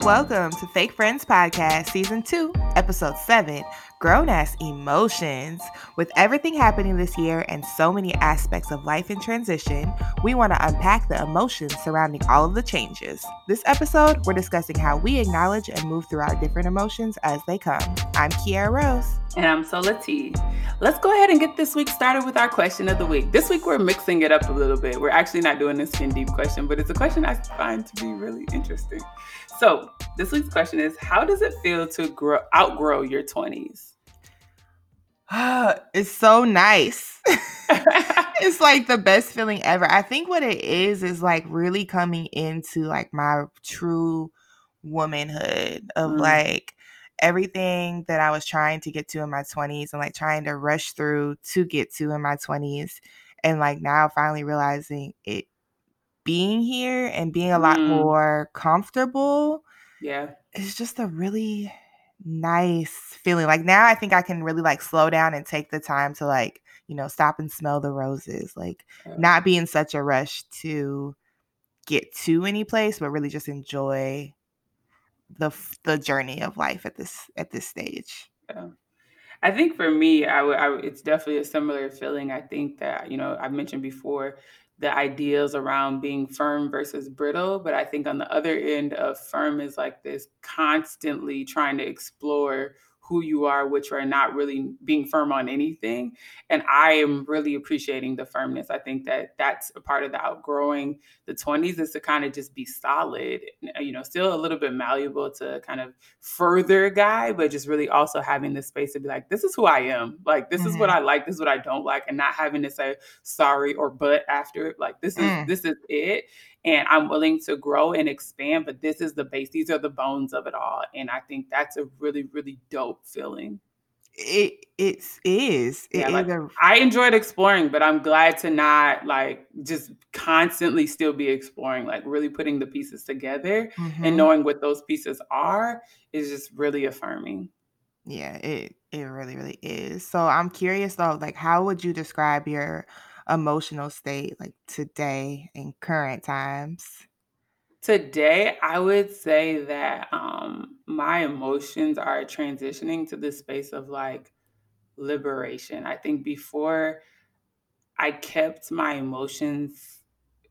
Welcome to Fake Friends Podcast, Season 2, Episode 7 Grown Ass Emotions. With everything happening this year and so many aspects of life in transition, we want to unpack the emotions surrounding all of the changes. This episode, we're discussing how we acknowledge and move through our different emotions as they come. I'm Kiara Rose. And I'm Sola T. Let's go ahead and get this week started with our question of the week. This week we're mixing it up a little bit. We're actually not doing a skin deep question, but it's a question I find to be really interesting. So this week's question is How does it feel to grow outgrow your 20s? it's so nice. it's like the best feeling ever. I think what it is is like really coming into like my true womanhood of mm. like everything that I was trying to get to in my 20s and like trying to rush through to get to in my 20s and like now finally realizing it being here and being a lot mm. more comfortable. Yeah. It's just a really nice feeling. Like now I think I can really like slow down and take the time to like, you know, stop and smell the roses. Like not be in such a rush to get to any place, but really just enjoy the the journey of life at this at this stage. Yeah. I think for me, I would, it's definitely a similar feeling. I think that you know I've mentioned before the ideas around being firm versus brittle, but I think on the other end of firm is like this constantly trying to explore who you are, which are not really being firm on anything. And I am really appreciating the firmness. I think that that's a part of the outgrowing the 20s is to kind of just be solid, you know, still a little bit malleable to kind of further guy, but just really also having the space to be like, this is who I am. Like, this mm-hmm. is what mm-hmm. I like, this is what I don't like, and not having to say sorry or but after it. Like, this is mm. this is it and I'm willing to grow and expand, but this is the base. These are the bones of it all. And I think that's a really, really dope feeling. It it's is. It yeah, is like, a... I enjoyed exploring, but I'm glad to not like just constantly still be exploring, like really putting the pieces together mm-hmm. and knowing what those pieces are is just really affirming. Yeah, it it really, really is. So I'm curious though, like how would you describe your emotional state like today in current times? Today, I would say that um, my emotions are transitioning to this space of like liberation. I think before I kept my emotions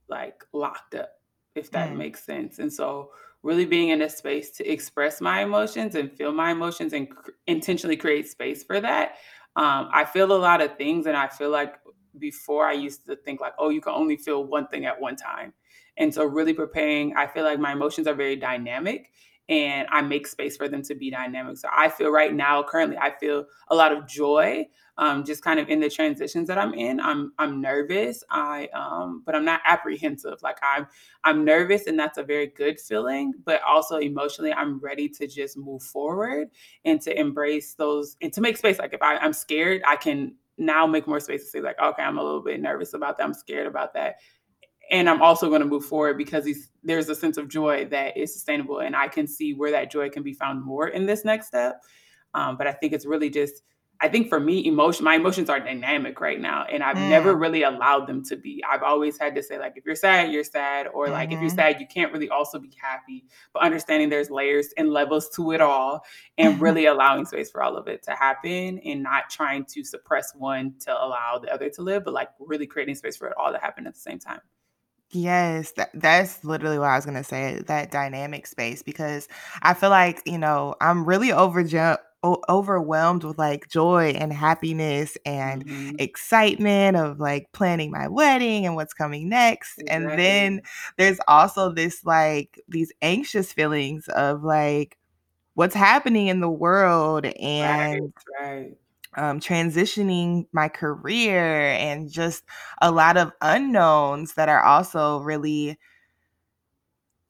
like locked up, if that mm. makes sense. And so, really being in a space to express my emotions and feel my emotions and cr- intentionally create space for that. Um, I feel a lot of things, and I feel like before I used to think like, oh, you can only feel one thing at one time. And so really preparing, I feel like my emotions are very dynamic and I make space for them to be dynamic. So I feel right now, currently, I feel a lot of joy, um, just kind of in the transitions that I'm in. I'm I'm nervous, I um, but I'm not apprehensive. Like I'm I'm nervous, and that's a very good feeling. But also emotionally, I'm ready to just move forward and to embrace those and to make space. Like if I, I'm scared, I can now make more space to say like, okay, I'm a little bit nervous about that. I'm scared about that. And I'm also going to move forward because there's a sense of joy that is sustainable. And I can see where that joy can be found more in this next step. Um, but I think it's really just I think for me, emotion, my emotions are dynamic right now, and I've mm. never really allowed them to be. I've always had to say, like, if you're sad, you're sad, or like, mm-hmm. if you're mm-hmm. sad, you can't really also be happy. But understanding there's layers and levels to it all, and really allowing space for all of it to happen, and not trying to suppress one to allow the other to live, but like really creating space for it all to happen at the same time. Yes, that, that's literally what I was gonna say. That dynamic space, because I feel like you know I'm really overjump o- overwhelmed with like joy and happiness and mm-hmm. excitement of like planning my wedding and what's coming next. Exactly. And then there's also this like these anxious feelings of like what's happening in the world and right, right. Um, transitioning my career and just a lot of unknowns that are also really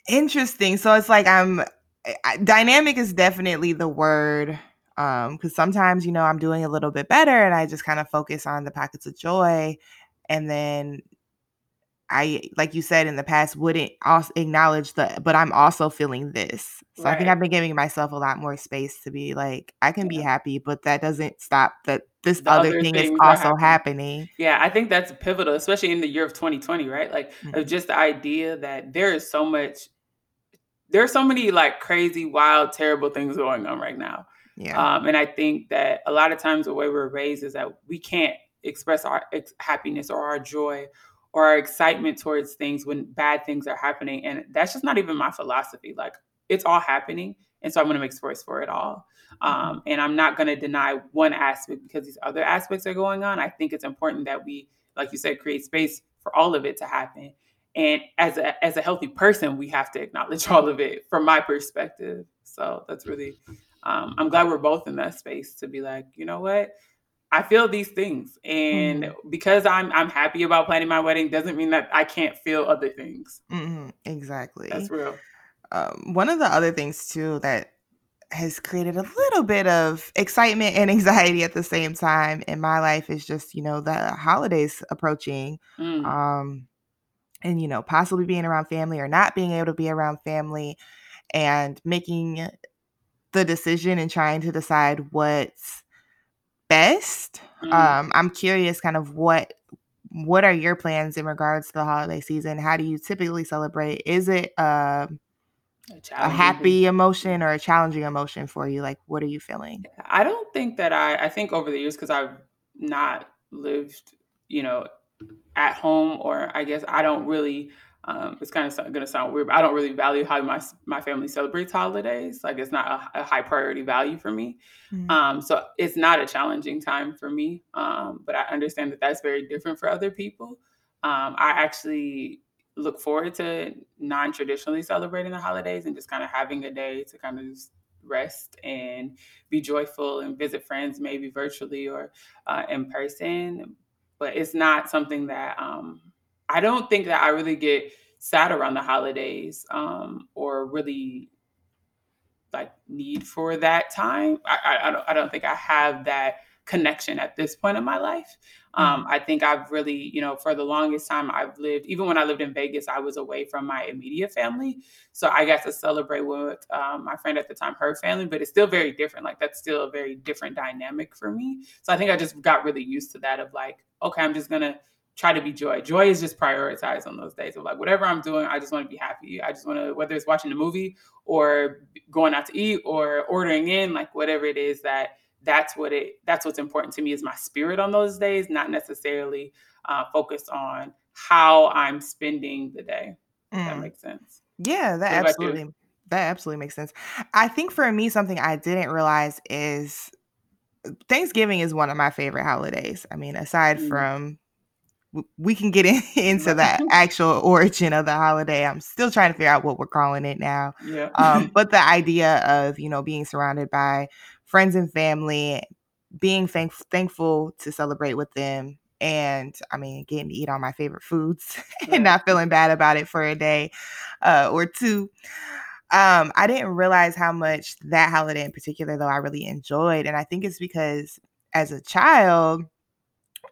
interesting. So it's like I'm I, dynamic is definitely the word um because sometimes you know i'm doing a little bit better and i just kind of focus on the pockets of joy and then i like you said in the past wouldn't also acknowledge the but i'm also feeling this so right. i think i've been giving myself a lot more space to be like i can yeah. be happy but that doesn't stop that this other, other, thing is also happening. happening. Yeah, I think that's pivotal, especially in the year of 2020, right? Like mm-hmm. of just the idea that there is so much there's so many like crazy, wild, terrible things going on right now. Yeah. Um, and I think that a lot of times the way we're raised is that we can't express our ex- happiness or our joy or our excitement towards things when bad things are happening. And that's just not even my philosophy. Like it's all happening. And so I'm going to make space for it all. Mm-hmm. Um, and I'm not going to deny one aspect because these other aspects are going on. I think it's important that we, like you said, create space for all of it to happen. And as a as a healthy person, we have to acknowledge all of it from my perspective. So that's really um, I'm glad we're both in that space to be like, you know what? I feel these things. And Mhm. because I'm I'm happy about planning my wedding doesn't mean that I can't feel other things. Mhm, exactly. That's real. Um, one of the other things too that has created a little bit of excitement and anxiety at the same time in my life is just, you know, the holidays approaching. Mm, Um, and you know, possibly being around family or not being able to be around family and making the decision and trying to decide what's best. mm, Um, I'm curious kind of what what are your plans in regards to the holiday season? How do you typically celebrate? Is it um a a happy emotion or a challenging emotion for you? Like, what are you feeling? I don't think that I I think over the years because I've not lived, you know, at home or I guess I don't really um, it's kind of going to sound weird, but I don't really value how my my family celebrates holidays. Like it's not a, a high priority value for me. Mhm. Um, so it's not a challenging time for me. Um, but I understand that that's very different for other people. Um, I actually look forward to non-traditionally celebrating the holidays and just kind of having a day to kind of rest and be joyful and visit friends maybe virtually or uh, in person but it's not something that um, I don't think that I really get sad around the holidays um, or really like need for that time. I, I, I don't I don't think I have that connection at this point in my life. Um, Mhm. I think I've really, you know, for the longest time I've lived, even when I lived in Vegas, I was away from my immediate family. So I got to celebrate with um, my friend at the time, her family, but it's still very different. Like that's still a very different dynamic for me. So I think I just got really used to that of like, okay, I'm just gonna try to be joy. Joy is just prioritized on those days of like whatever I'm doing, I just want to be happy. I just want to, whether it's watching a movie or going out to eat or ordering in, like whatever it is that that's what it that's what's important to me is my spirit on those days, not necessarily uh, focused on how I'm spending the day. If that Mm. makes sense. Yeah, that What absolutely that absolutely makes sense. I think for me, something I didn't realize is Thanksgiving is one of my favorite holidays. I mean, aside Mm, from we can get in, into the actual origin of the holiday. I'm still trying to figure out what we're calling it now. Yeah. Um, but the idea of you know being surrounded by friends and family, being thank- thankful to celebrate with them, and I mean getting to eat all my favorite foods and not feeling bad about it for a day uh, or two. Um, I didn't realize how much that holiday in particular, though, I really enjoyed, and I think it's because as a child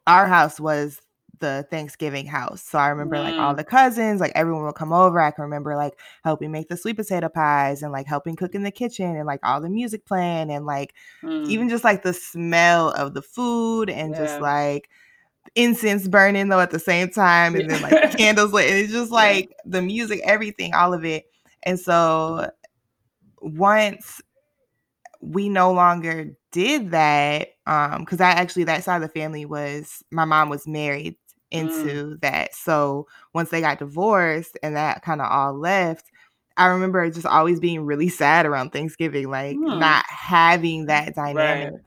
our house was the Thanksgiving house. So I remember like all Mm, the cousins, like everyone would come over. I can remember like helping make the sweet potato pies and like helping cook in the kitchen and like all the music playing and like mm, even just like the smell of the food and just like incense burning though at the same time and then like candles lit. And it's just yeah. like the music, everything, all of it. And so once we no longer did that um because i actually that side of the family was my mom was married Mm, into that. So once they got divorced and that kind of all left i remember just always being really sad around thanksgiving like mm, not having that dynamic. Right.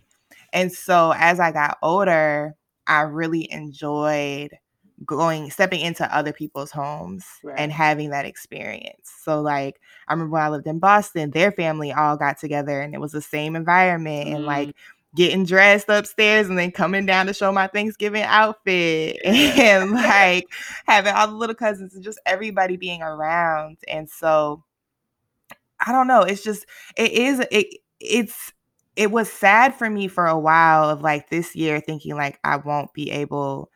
and so as I got older, I really enjoyed going stepping into other people's homes and having that experience. So like I remember when I lived in Boston, their family all got together and it was the same environment and Mm, like getting dressed upstairs and then coming down to show my Thanksgiving outfit and like having all the little cousins and just everybody being around. And so I don't know. It's just it is it it's it was sad for me for a while of like this year thinking like I won't be able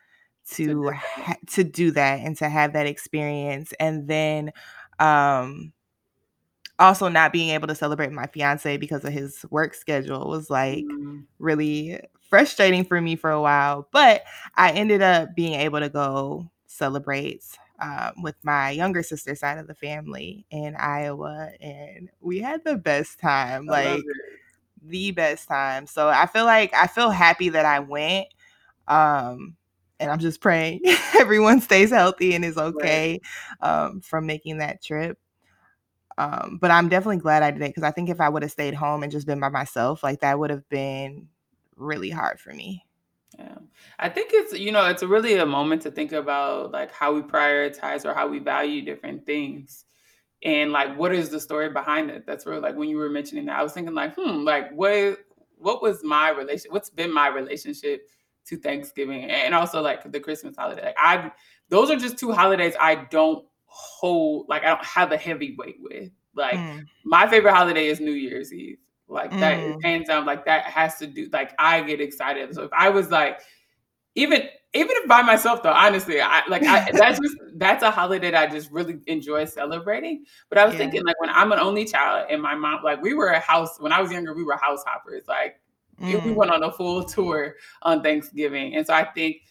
to to do that. ha- to do that and to have that experience and then um also not being able to celebrate my fiance because of his work schedule was like Mm, really frustrating for me for a while but I ended up being able to go celebrate um, with my younger sister side of the family in Iowa, and we had the best time. like the best time. So I feel like I feel happy that I went. Um, and I'm just praying everyone stays healthy and is okay right. um, from making that trip. Um, but I'm definitely glad I did it because I think if I would have stayed home and just been by myself, like that would have been really hard for me. Yeah. I think it's, you know, it's really a moment to think about like how we prioritize or how we value different things. And like what is the story behind it? That's where like when you were mentioning that, I was thinking like, hmm, like what what was my relation what's been my relationship to Thanksgiving and also like the Christmas holiday. Like I those are just two holidays I don't hold like I don't have a heavyweight with. Like mm. my favorite holiday is New Year's Eve. Like that mm. hands down, like that has to do like I get excited. So if I was like even even if by myself though, honestly, I like I, that's just that's a holiday that I just really enjoy celebrating. But I was yeah. thinking like when I'm an only child and my mom, like we were a house when I was younger, we were house hoppers. Like mm. we went on a full tour on Thanksgiving, and so I think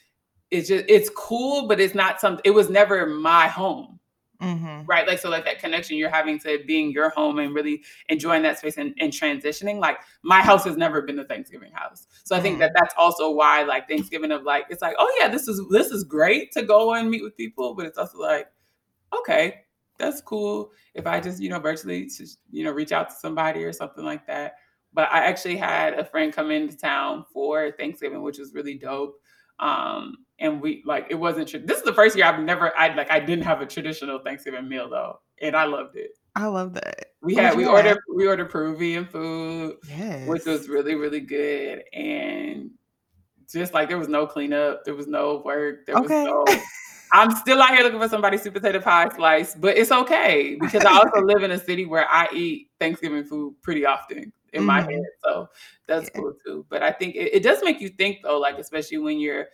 it's just it's cool, but it's not something. It was never my home. Mm-hmm. Right. Like, so like that connection you're having to being your home and really enjoying that space and, and transitioning. Like my house has never been a Thanksgiving house. So I think mm-hmm. that that's also why like Thanksgiving of like, it's like, oh yeah, this is, this is great to go and meet with people, but it's also like, okay, that's cool. If I just, you know, virtually just, you know, reach out to somebody or something like that. But I actually had a friend come into town for Thanksgiving, which was really dope. Um, and we like it wasn't. Tra- this is the first year I've never. I like I didn't have a traditional Thanksgiving meal though, and I loved it. I love that. We had we ordered we ordered Peruvian food, yes. which was really really good, and just like there was no cleanup, there was no work, there okay. was no. I'm still out here looking for somebody sweet potato pie slice, but it's okay because I also live in a city where I eat Thanksgiving food pretty often in mm-hmm. my head. So that's yeah. cool too. But I think it, it, does make you think though, like especially when you're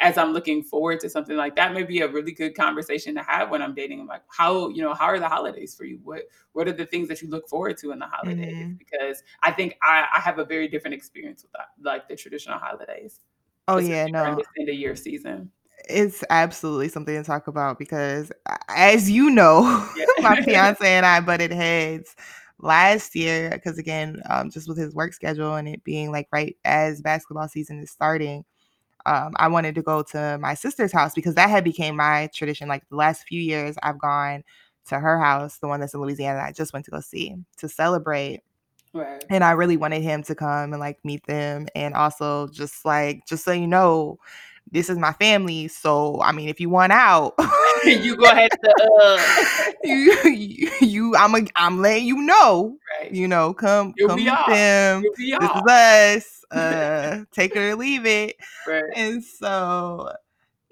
as I'm looking forward to something like that, may be a really good conversation to have when I'm dating. I'm like, how, you know, how are the holidays for you? What what are the things that you look forward to in the holidays? Mm-hmm. Because I think I, I have a very different experience with that, like the traditional holidays. Oh yeah, no. This end of year season. It's absolutely something to talk about because as you know, yeah. my fiance and I butted heads last year because again, um, just with his work schedule and it being like right as basketball season is starting um, I wanted to go to my sister's house because that had became my tradition. Like the last few years, I've gone to her house, the one that's in Louisiana. I just went to go see to celebrate. Right. And I really wanted him to come and like meet them, and also just like just so you know, this is my family. So I mean, if you want out, you go ahead to uh... you, you, you I'm a, I'm letting you know. Right. You know, come You'll come with them. This is us uh take it or leave it. Right. And so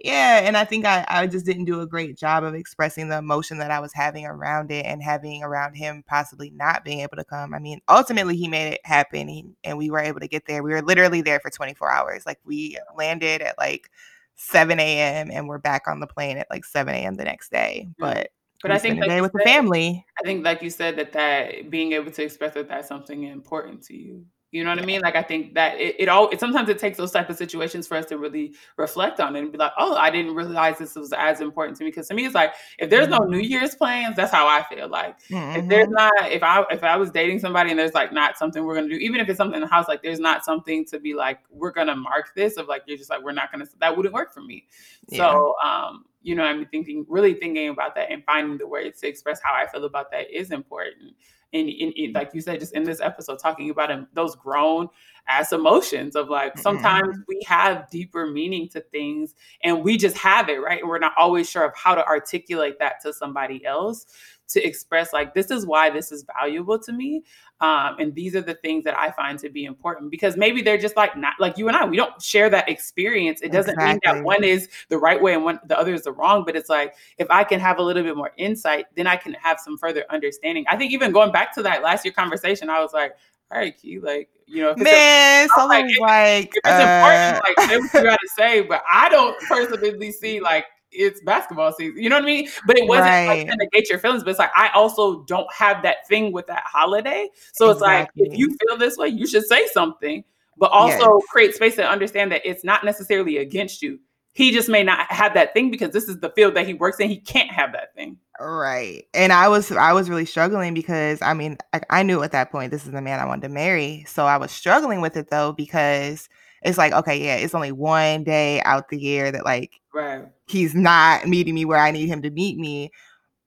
yeah, and I think I, I just didn't do a great job of expressing the emotion that I was having around it and having around him possibly not being able to come. I mean, ultimately he made it happen he, and we were able to get there. We were literally there for 24 hours. Like we landed at like 7 a.m. and we're back on the plane at like 7 a.m. the next day. Mm. But but I think like day with said, the family. I think like you said that that being able to express that that's something important to you. You know what I mean? Like I think that it, it all it, sometimes it takes those type of situations for us to really reflect on it and be like, oh, I didn't realize this was as important to me. Because to me, it's like if there's no New mm-hmm. Year's plans, that's how I feel. Like mm-hmm. if there's mm-hmm. not, if I if I was dating somebody and there's like not something we're gonna do, even if it's something in the house, like there's not something to be like we're gonna mark this of like you're just like we're not gonna that wouldn't work for me. Yeah. So um, you know, I'm thinking really thinking about that and finding the words to express how I feel about that is important and, and, like you said, just in this episode, talking about those grown ass emotions of like sometimes mm-hmm. we have deeper meaning to things and we just have it, right? And we're not always sure of how to articulate that to somebody else to express like this is why this is valuable to me um, and these are the things that i find to be important because maybe they're just like not like you and i we don't share that experience it doesn't exactly. mean that one is the right way and one the other is the wrong but it's like if i can have a little bit more insight then i can have some further understanding i think even going back to that last year conversation i was like all right, Key, like, you know, man, so like, like, it's uh, important, like, say what you gotta say, but I don't personally see like it's basketball season. You know what I mean? But it wasn't right. like to negate your feelings. But it's like I also don't have that thing with that holiday. So it's like if you feel this way, you should say something, but also yes. create space to understand that it's not necessarily against you. he just may not have that thing because this is the field that he works in. He can't have that thing. Right. And I was I was really struggling because I mean, I, I knew at that point this is the man I wanted to marry. So I was struggling with it though because it's like, okay, yeah, it's only one day out the year that like right. he's not meeting me where I need him to meet me.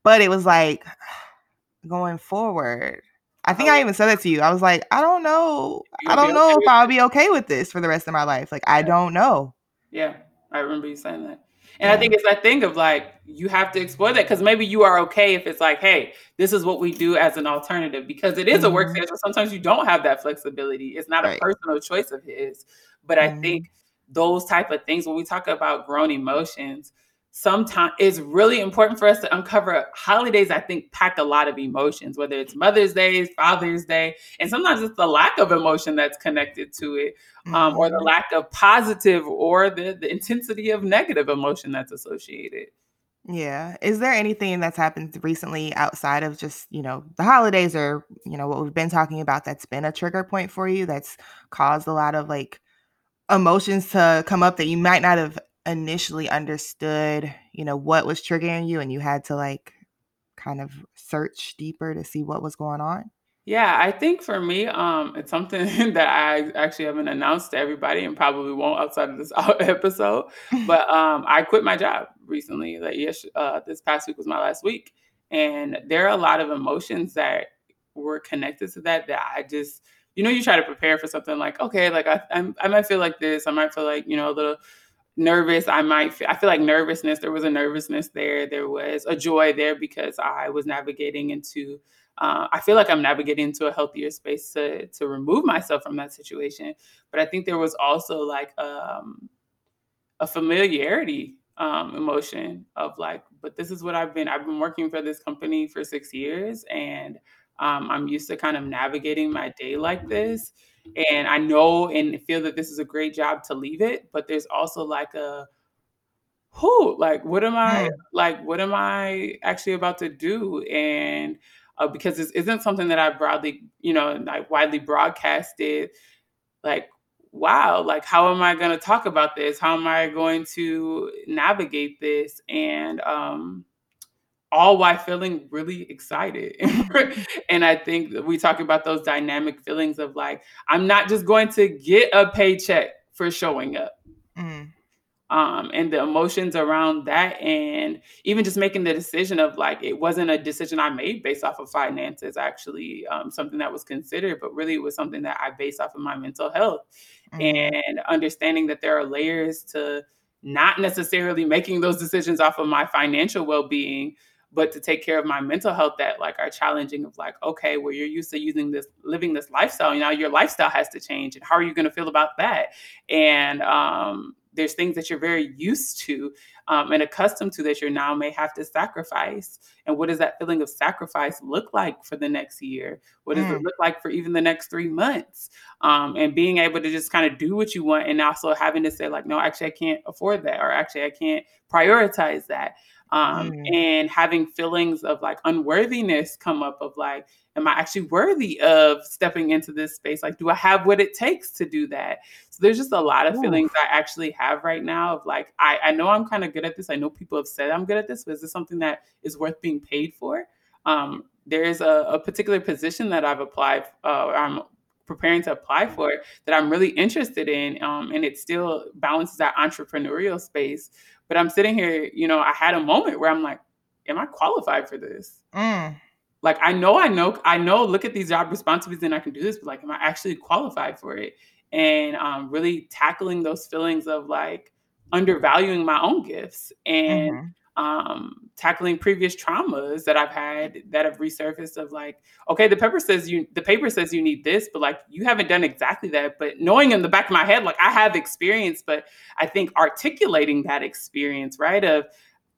But it was like going forward. I think oh, I even said that to you. I was like, I don't know. I don't know okay if I'll be okay with this for the rest of my life. Like, I don't know. Yeah, I remember you saying that. And yeah. I think it's that thing of like, you have to explore that because maybe you are okay if it's like, hey, this is what we do as an alternative because it is mm-hmm. a work mm-hmm. schedule. Sometimes you don't have that flexibility. It's not right. a personal choice of his. But mm-hmm. I think those type of things, when we talk about grown emotions, sometimes it's really important for us to uncover holidays i think pack a lot of emotions whether it's mother's day father's day and sometimes it's the lack of emotion that's connected to it um, or the mm-hmm. lack of positive or the, the intensity of negative emotion that's associated yeah is there anything that's happened recently outside of just you know the holidays or you know what we've been talking about that's been a trigger point for you that's caused a lot of like emotions to come up that you might not have initially understood, you know, what was triggering you and you had to like kind of search deeper to see what was going on? Yeah, I think for me, um, it's something that I actually haven't announced to everybody and probably won't outside of this episode. But um, I quit my job recently. Like yes, uh, this past week was my last week, and there are a lot of emotions that were connected to that that I just, you know, you try to prepare for something like, okay, like I, I'm, I might feel like this, I might feel like you know a little nervous. I might feel, i feel like nervousness there was a nervousness there. There was a joy there because i was navigating into uh, i feel like i'm navigating into a healthier space to to remove myself from that situation. But i think there was also like um, a familiarity um, emotion of like but this is what i've been i've been working for this company for six years and um, i'm used to kind of navigating my day like this and I know and feel that this is a great job to leave it, but there's also like a who like what am I like what am I actually about to do? And uh, because this isn't something that I broadly you know like widely broadcasted like wow like how am I going to talk about this? How am I going to navigate this? And um all while feeling really excited. and I think we talk about those dynamic feelings of like, I'm not just going to get a paycheck for showing up. Mm. Um, and the emotions around that, and even just making the decision of like, it wasn't a decision I made based off of finances, actually, um, something that was considered, but really it was something that I based off of my mental health mm. and understanding that there are layers to not necessarily making those decisions off of my financial well being, but to take care of my mental health that like are challenging of like okay well you're used to using this living this lifestyle now your lifestyle has to change and how are you going to feel about that? And um, there's things that you're very used to um, and accustomed to that you now may have to sacrifice. And what does that feeling of sacrifice look like for the next year? What does mm. it look like for even the next three months? Um, and being able to just kind of do what you want and also having to say like no actually i can't afford that or actually i can't prioritize that um, mm. and having feelings of like unworthiness come up of like am i actually worthy of stepping into this space like do i have what it takes to do that so there's just a lot of Ooh. feelings i actually have right now of like i, I know i'm kind of good at this i know people have said i'm good at this but is this something that is worth being paid for um, there's a, a, particular position that i've applied uh, i'm preparing to apply for that i'm really interested in um, and it still balances that entrepreneurial space but I'm sitting here, you know, I had a moment where I'm like, am I qualified for this? Mm. Like I know, I know, I know. Look at these job responsibilities, and I can do this. But like, am I actually qualified for it? And um, really tackling those feelings of like undervaluing my own gifts and mm-hmm um, tackling previous traumas that I've had that have resurfaced of like, okay, the paper says you the paper says you need this, but like you haven't done exactly that. But knowing in the back of my head, like I have experience, but I think articulating that experience, right? Of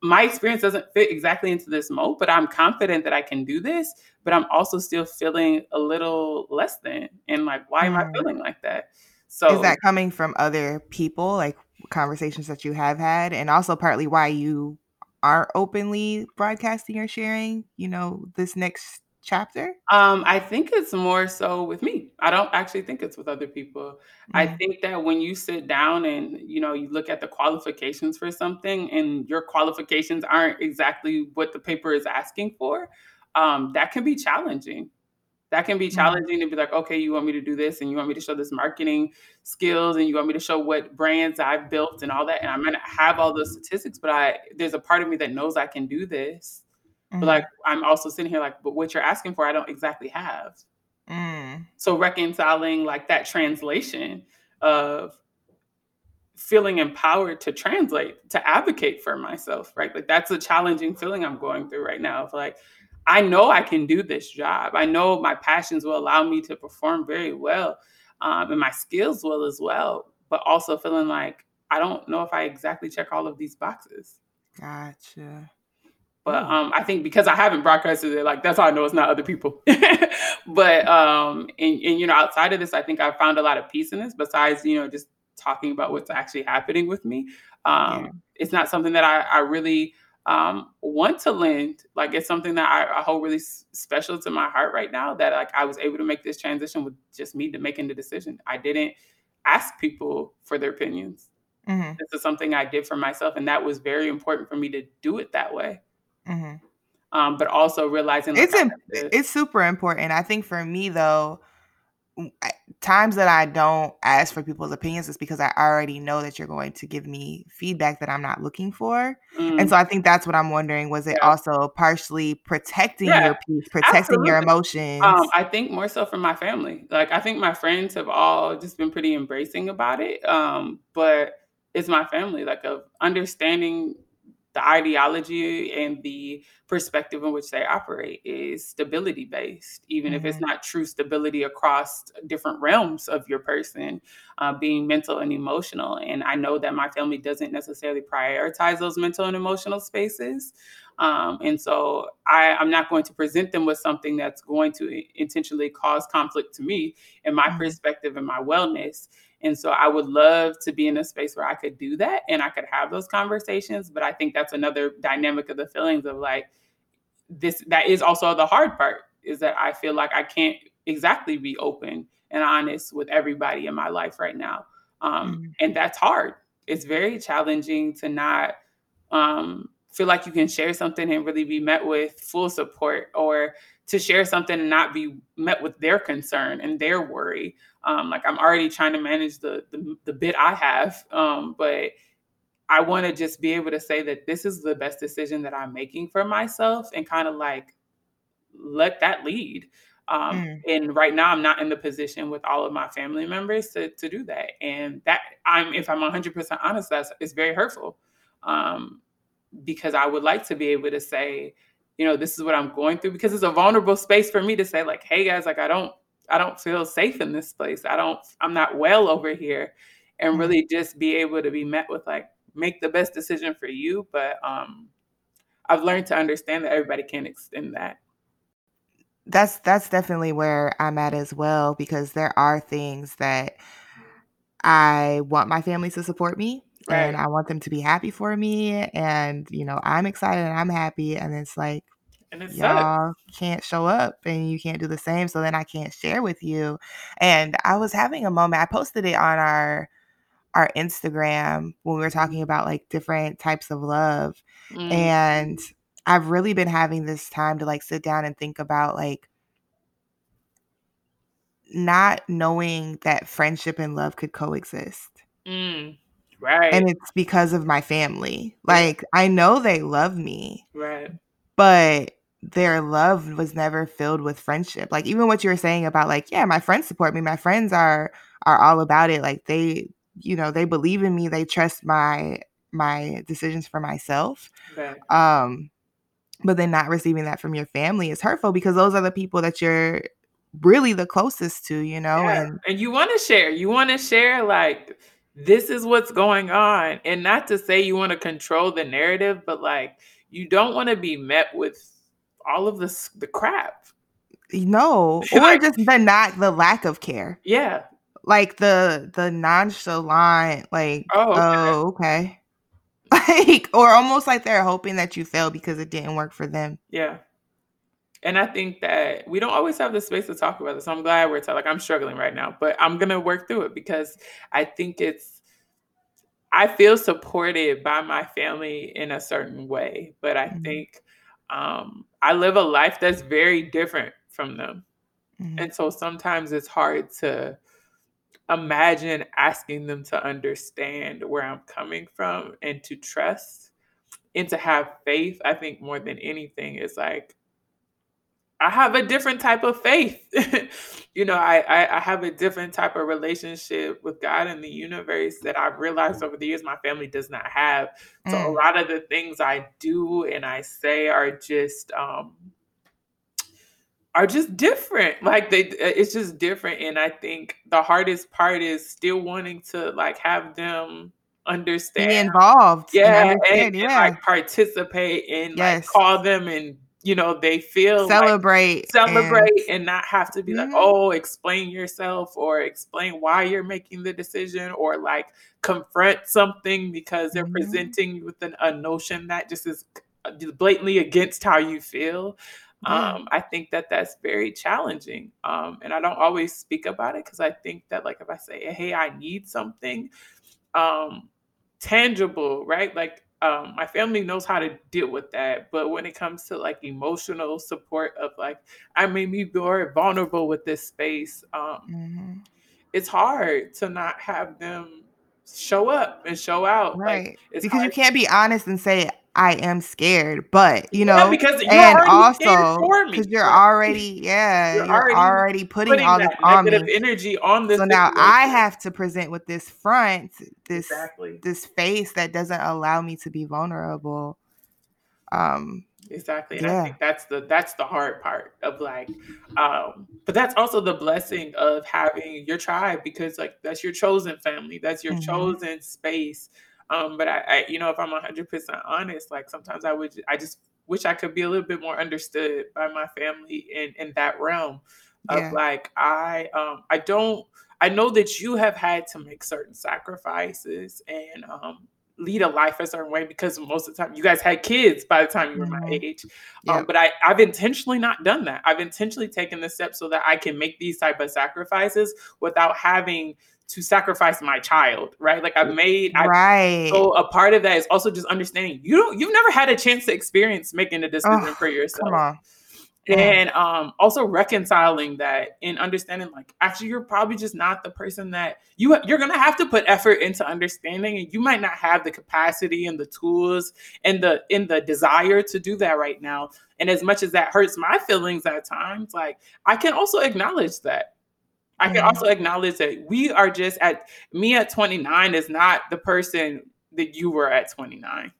my experience doesn't fit exactly into this mold, but I'm confident that I can do this. But I'm also still feeling a little less than. And like, why am I mm. feeling like that? So is that coming from other people, like conversations that you have had, and also partly why you aren't openly broadcasting or sharing, you know, this next chapter? Um, I think it's more so with me. I don't actually think it's with other people. I Mm. think that when you sit down and, you know, you look at the qualifications for something and your qualifications aren't exactly what the paper is asking for, um, that can be challenging. That can be Mm. challenging to be like, "Okay, you want me to do this, and you want me to show this marketing skills, and you want me to show what brands I've built and all that, and I'm gonna have all those statistics, but I there's a part of me that knows I can do this." But, like. I'm also sitting here like, "But what you're asking for, I don't exactly have." Mm. So reconciling, like, that translation of feeling empowered to translate, to advocate for myself, right? Like, that's a challenging feeling I'm going through right now of, like, I know I can do this job. I know my passions will allow me to perform very well, um, and my skills will as well, but also feeling like I don't know if I exactly check all of these boxes. Gotcha. But, um, I think because I haven't broadcasted it, like, that's how I know it's not other people. But, um, and and, you know, outside of this, I think I've found a lot of peace in this besides, you know, just talking about what's actually happening with me. Yeah. Um, it's not something that I I really, um, want to lend. Like, it's something that I I hold really special to my heart right now that, like, I was able to make this transition with just me to making the decision. I didn't ask people for their opinions. Mhm. This is something I did for myself, and that was very important for me to do it that way. Mhm. Um, but also realizing, like, It's I im have i to it's super important. I think for me, though, times that I don't ask for people's opinions is because I already know that you're going to give me feedback that I'm not looking for, and Mm. so I think that's what I'm wondering, was it Yeah. also partially protecting Yeah, your peace, protecting your absolutely. Um, emotions? I think more so from my family. Like, I think my friends have all just been pretty embracing about it, um, but it's my family, like, of understanding the ideology and the perspective in which they operate is stability-based, even if it's Mhm. not true stability across different realms of your person, uh, being mental and emotional, and I know that my family doesn't necessarily prioritize those mental and emotional spaces, um, and so I I'm not going to present them with something that's going to intentionally cause conflict to me and my Mhm. perspective and my wellness, and so I would love to be in a space where I could do that and I could have those conversations, but I think that's another dynamic of the feelings of, like, this that is also the hard part, is that I feel like I can't exactly be open and honest with everybody in my life right now, um, Mhm. and that's hard. It's very challenging to not, um, feel like you can share something and really be met with full support or to share something and not be met with their concern and their worry. Um, like, I'm already trying to manage the the the bit I have, um, but I wanna just be able to say that this is the best decision that I'm making for myself and kinda, like, let that lead, um, Mm. and right now, I'm not in the position with all of my family members to to do that, and that I'm if I'm 100% honest, that's it's very hurtful, um, because I would like to be able to say, you know, "This is what I'm going through," because it's a vulnerable space for me to say, like, "Hey, guys, like, I don't I don't feel safe in this place. I don't I'm not well over here," and Mhm. really just be able to be met with, like, "Make the best decision for you," but, um, I've learned to understand that everybody can't extend that. That's that's definitely where I'm at as well because there are things that I want my family to support me, and I want them to be happy for me, and, you know, I'm excited and I'm happy, and it's like, And it y'all can't show up and you can't do the same, so then I can't share with you, and I was having a moment I posted it on our our Instagram when we were talking about, like, different types of love, Mm. and I've really been having this time to, like, sit down and think about, like not knowing that friendship and love could coexist. Mm. Right. And it's because of my family. Like, I know they love me, Right. but their love was never filled with friendship. Like, even what you were saying about, like, yeah, my friends support me, my friends are are all about it, like, they you know, they believe in me, they trust my my decisions for myself, Right. um, but then not receiving that from your family is hurtful because those are the people that you're really the closest to, you know, Yeah, and and you wanna share, you wanna share, like, "This is what's going on," and not to say you wanna control the narrative, but, like, you don't wanna be met with all of this the crap. No, or just the not the lack of care. Yeah. Like, the the nonchalant, like, Oh, okay. "Oh, okay." Like, or almost like they're hoping that you fail because it didn't work for them. Yeah. And I think that we don't always have the space to talk about this. So I'm glad we're talking. Like I'm struggling right now, but I'm gonna work through it because I think it's I feel supported by my family in a certain way, but I Mhm. think um, I live a life that's very different from them. Mhm. And so sometimes it's hard to imagine asking them to understand where I'm coming from and to trust and to have faith. I think more than anything is like I have a different type of faith. you know, I, I I have a different type of relationship with God and the universe that I've realized over the years my family does not have. So a Mm. lot of the things I do and I say are just um are just different. Like they it's just different. And I think the hardest part is still wanting to like have them understand Be involved yeah, and and, understand, like, yeah. participate and, like, Yes. call them and, you know, they feel like Celebrate and celebrate and not have to be like, Mhm. "Oh, explain yourself," or explain why you're making the decision, or, like, confront something because they're Mhm. presenting you with an a notion that just is uh, blatantly against how you feel. Um, I think that that's very challenging, um, and I don't always speak about it because I think that, like, if I say, "Hey, I need something," um, tangible, right? Like, um, my family knows how to deal with that, but when it comes to, like, emotional support of, like, I may be more vulnerable with this space, um, Mhm. it's hard to not have them show up and show out, like, Right, it's because you can't be honest and say, "I am scared," but, you Yeah, know, because you're and also because you're already yeah, You're you're already already putting putting all this on me. energy on this. So now I have to present with this front, this Exactly. this face that doesn't allow me to be vulnerable. Um, Exactly, and I think that's the that's the hard part of, like, um but that's also the blessing of having your tribe because, like, that's your chosen family, that's your Mhm. chosen space, um, but I I you know, if I'm 100% honest, like, sometimes I would I just wish I could be a little bit more understood by my family in in that realm of, Yeah. like, I, um I don't I know that you have had to make certain sacrifices and, um, lead a life a certain way because most of the time you guys had kids by the time you were my Mhm. age, um, Yep. but I I've intentionally not done that. I've intentionally taken the steps so that I can make these type of sacrifices without having to sacrifice my child, right? Like, I've made I Right. so a part of that is also just understanding you don't you've never had a chance to experience making a decision for come yourself. on. And, um, also reconciling that and understanding, like, actually, you're probably just not the person that you you're gonna have to put effort into understanding, and you might not have the capacity and the tools and the in the desire to do that right now, and as much as that hurts my feelings at times, like, I can also acknowledge that. I can Mhm. also acknowledge that we are just at me at 29 is not the person that you were at 29.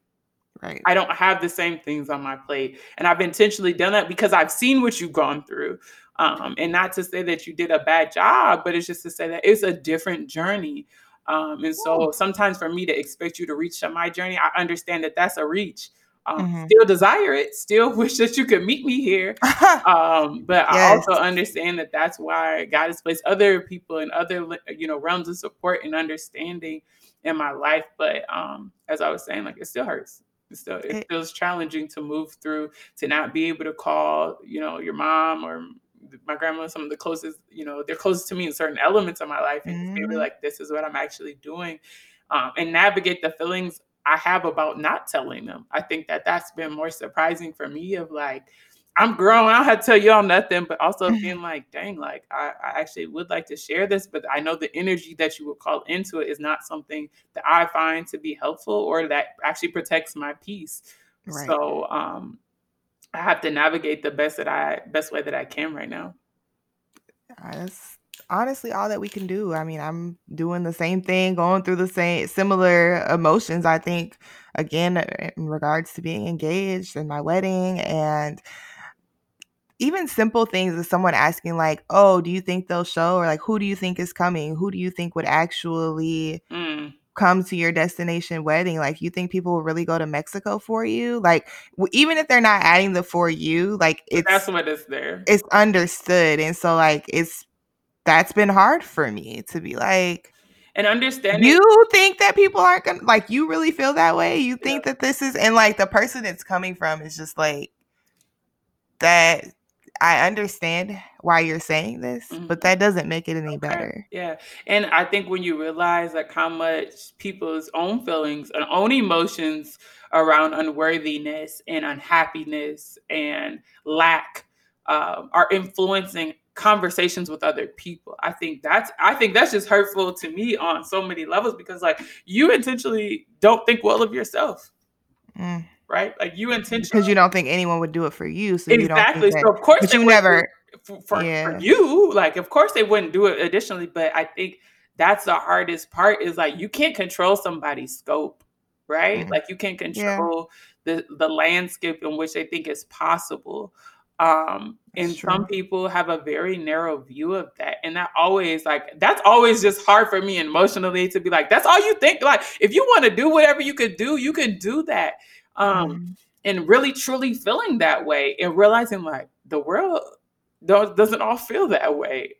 Right. I don't have the same things on my plate, and I've intentionally done that because I've seen what you've gone through, um, and not to say that you did a bad job, but it's just to say that it's a different journey, um, and so sometimes for me to expect you to reach my journey, I understand that that's a reach. Um, Mhm. still desire it, still wish that you could meet me here, um, but I also understand that that's why God has placed other people in other you know, realms of support and understanding in my life, but, um, as I was saying, like, it still hurts. It still it It feels challenging to move through, to not be able to call, you know, your mom or my grandma, some of the closest, you know, they're closest to me in certain elements of my life, and just be able to, Mhm. like, "This is what I'm actually doing," um, and navigate the feelings I have about not telling them. I think that that's been more surprising for me of, like, I'm grown, I don't have to tell y'all nothing, but also being like, "Dang," like, I I actually would like to share this, but I know the energy that you would call into it is not something that I find to be helpful or that actually protects my peace. Right. So, um, I have to navigate the best that I best way that I can right now. That's honestly all that we can do. I mean, I'm doing the same thing, going through the same similar emotions, I think, again, uh, in regards to being engaged and my wedding and even simple things as someone asking like, "Oh, do you think they'll show?" Or like, "Who do you think is coming? Who do you think would actually Mm. come to your destination wedding? Like, you think people will really go to Mexico for you?" Like, w even if they're not adding the "for you," like, But that's what is there. it's understood, and so, like, it's that's been hard for me to be like And understanding "You think that people aren't gon" like, "You really feel that way? You Yeah. think that this is" and, like, the person it's coming from is just like that I understand why you're saying this, Mhm. but that doesn't make it any Okay. better. Yeah. And I think when you realize like how much people's own feelings and own emotions around unworthiness and unhappiness and lack um, are influencing conversations with other people. I think that's I think that's just hurtful to me on so many levels because like you intentionally don't think well of yourself, Mm. right? Like you intentionally Because you don't think anyone would do it for you, so you don't Exactly. So of course but they you never for, for, Yeah. for you. Like, of course they wouldn't do it additionally, but I think that's the hardest part is like you can't control somebody's scope, right? Mm. Like you can't Yeah. control the the landscape in which they think is possible. Um, and That's some people have a very narrow view of that. And that always like that's always just hard for me emotionally to be like, that's all you think. Like, if you want to do whatever you could do, you can do that. Um, Mhm. and really truly feeling that way and realizing like the world don't, doesn't all feel that way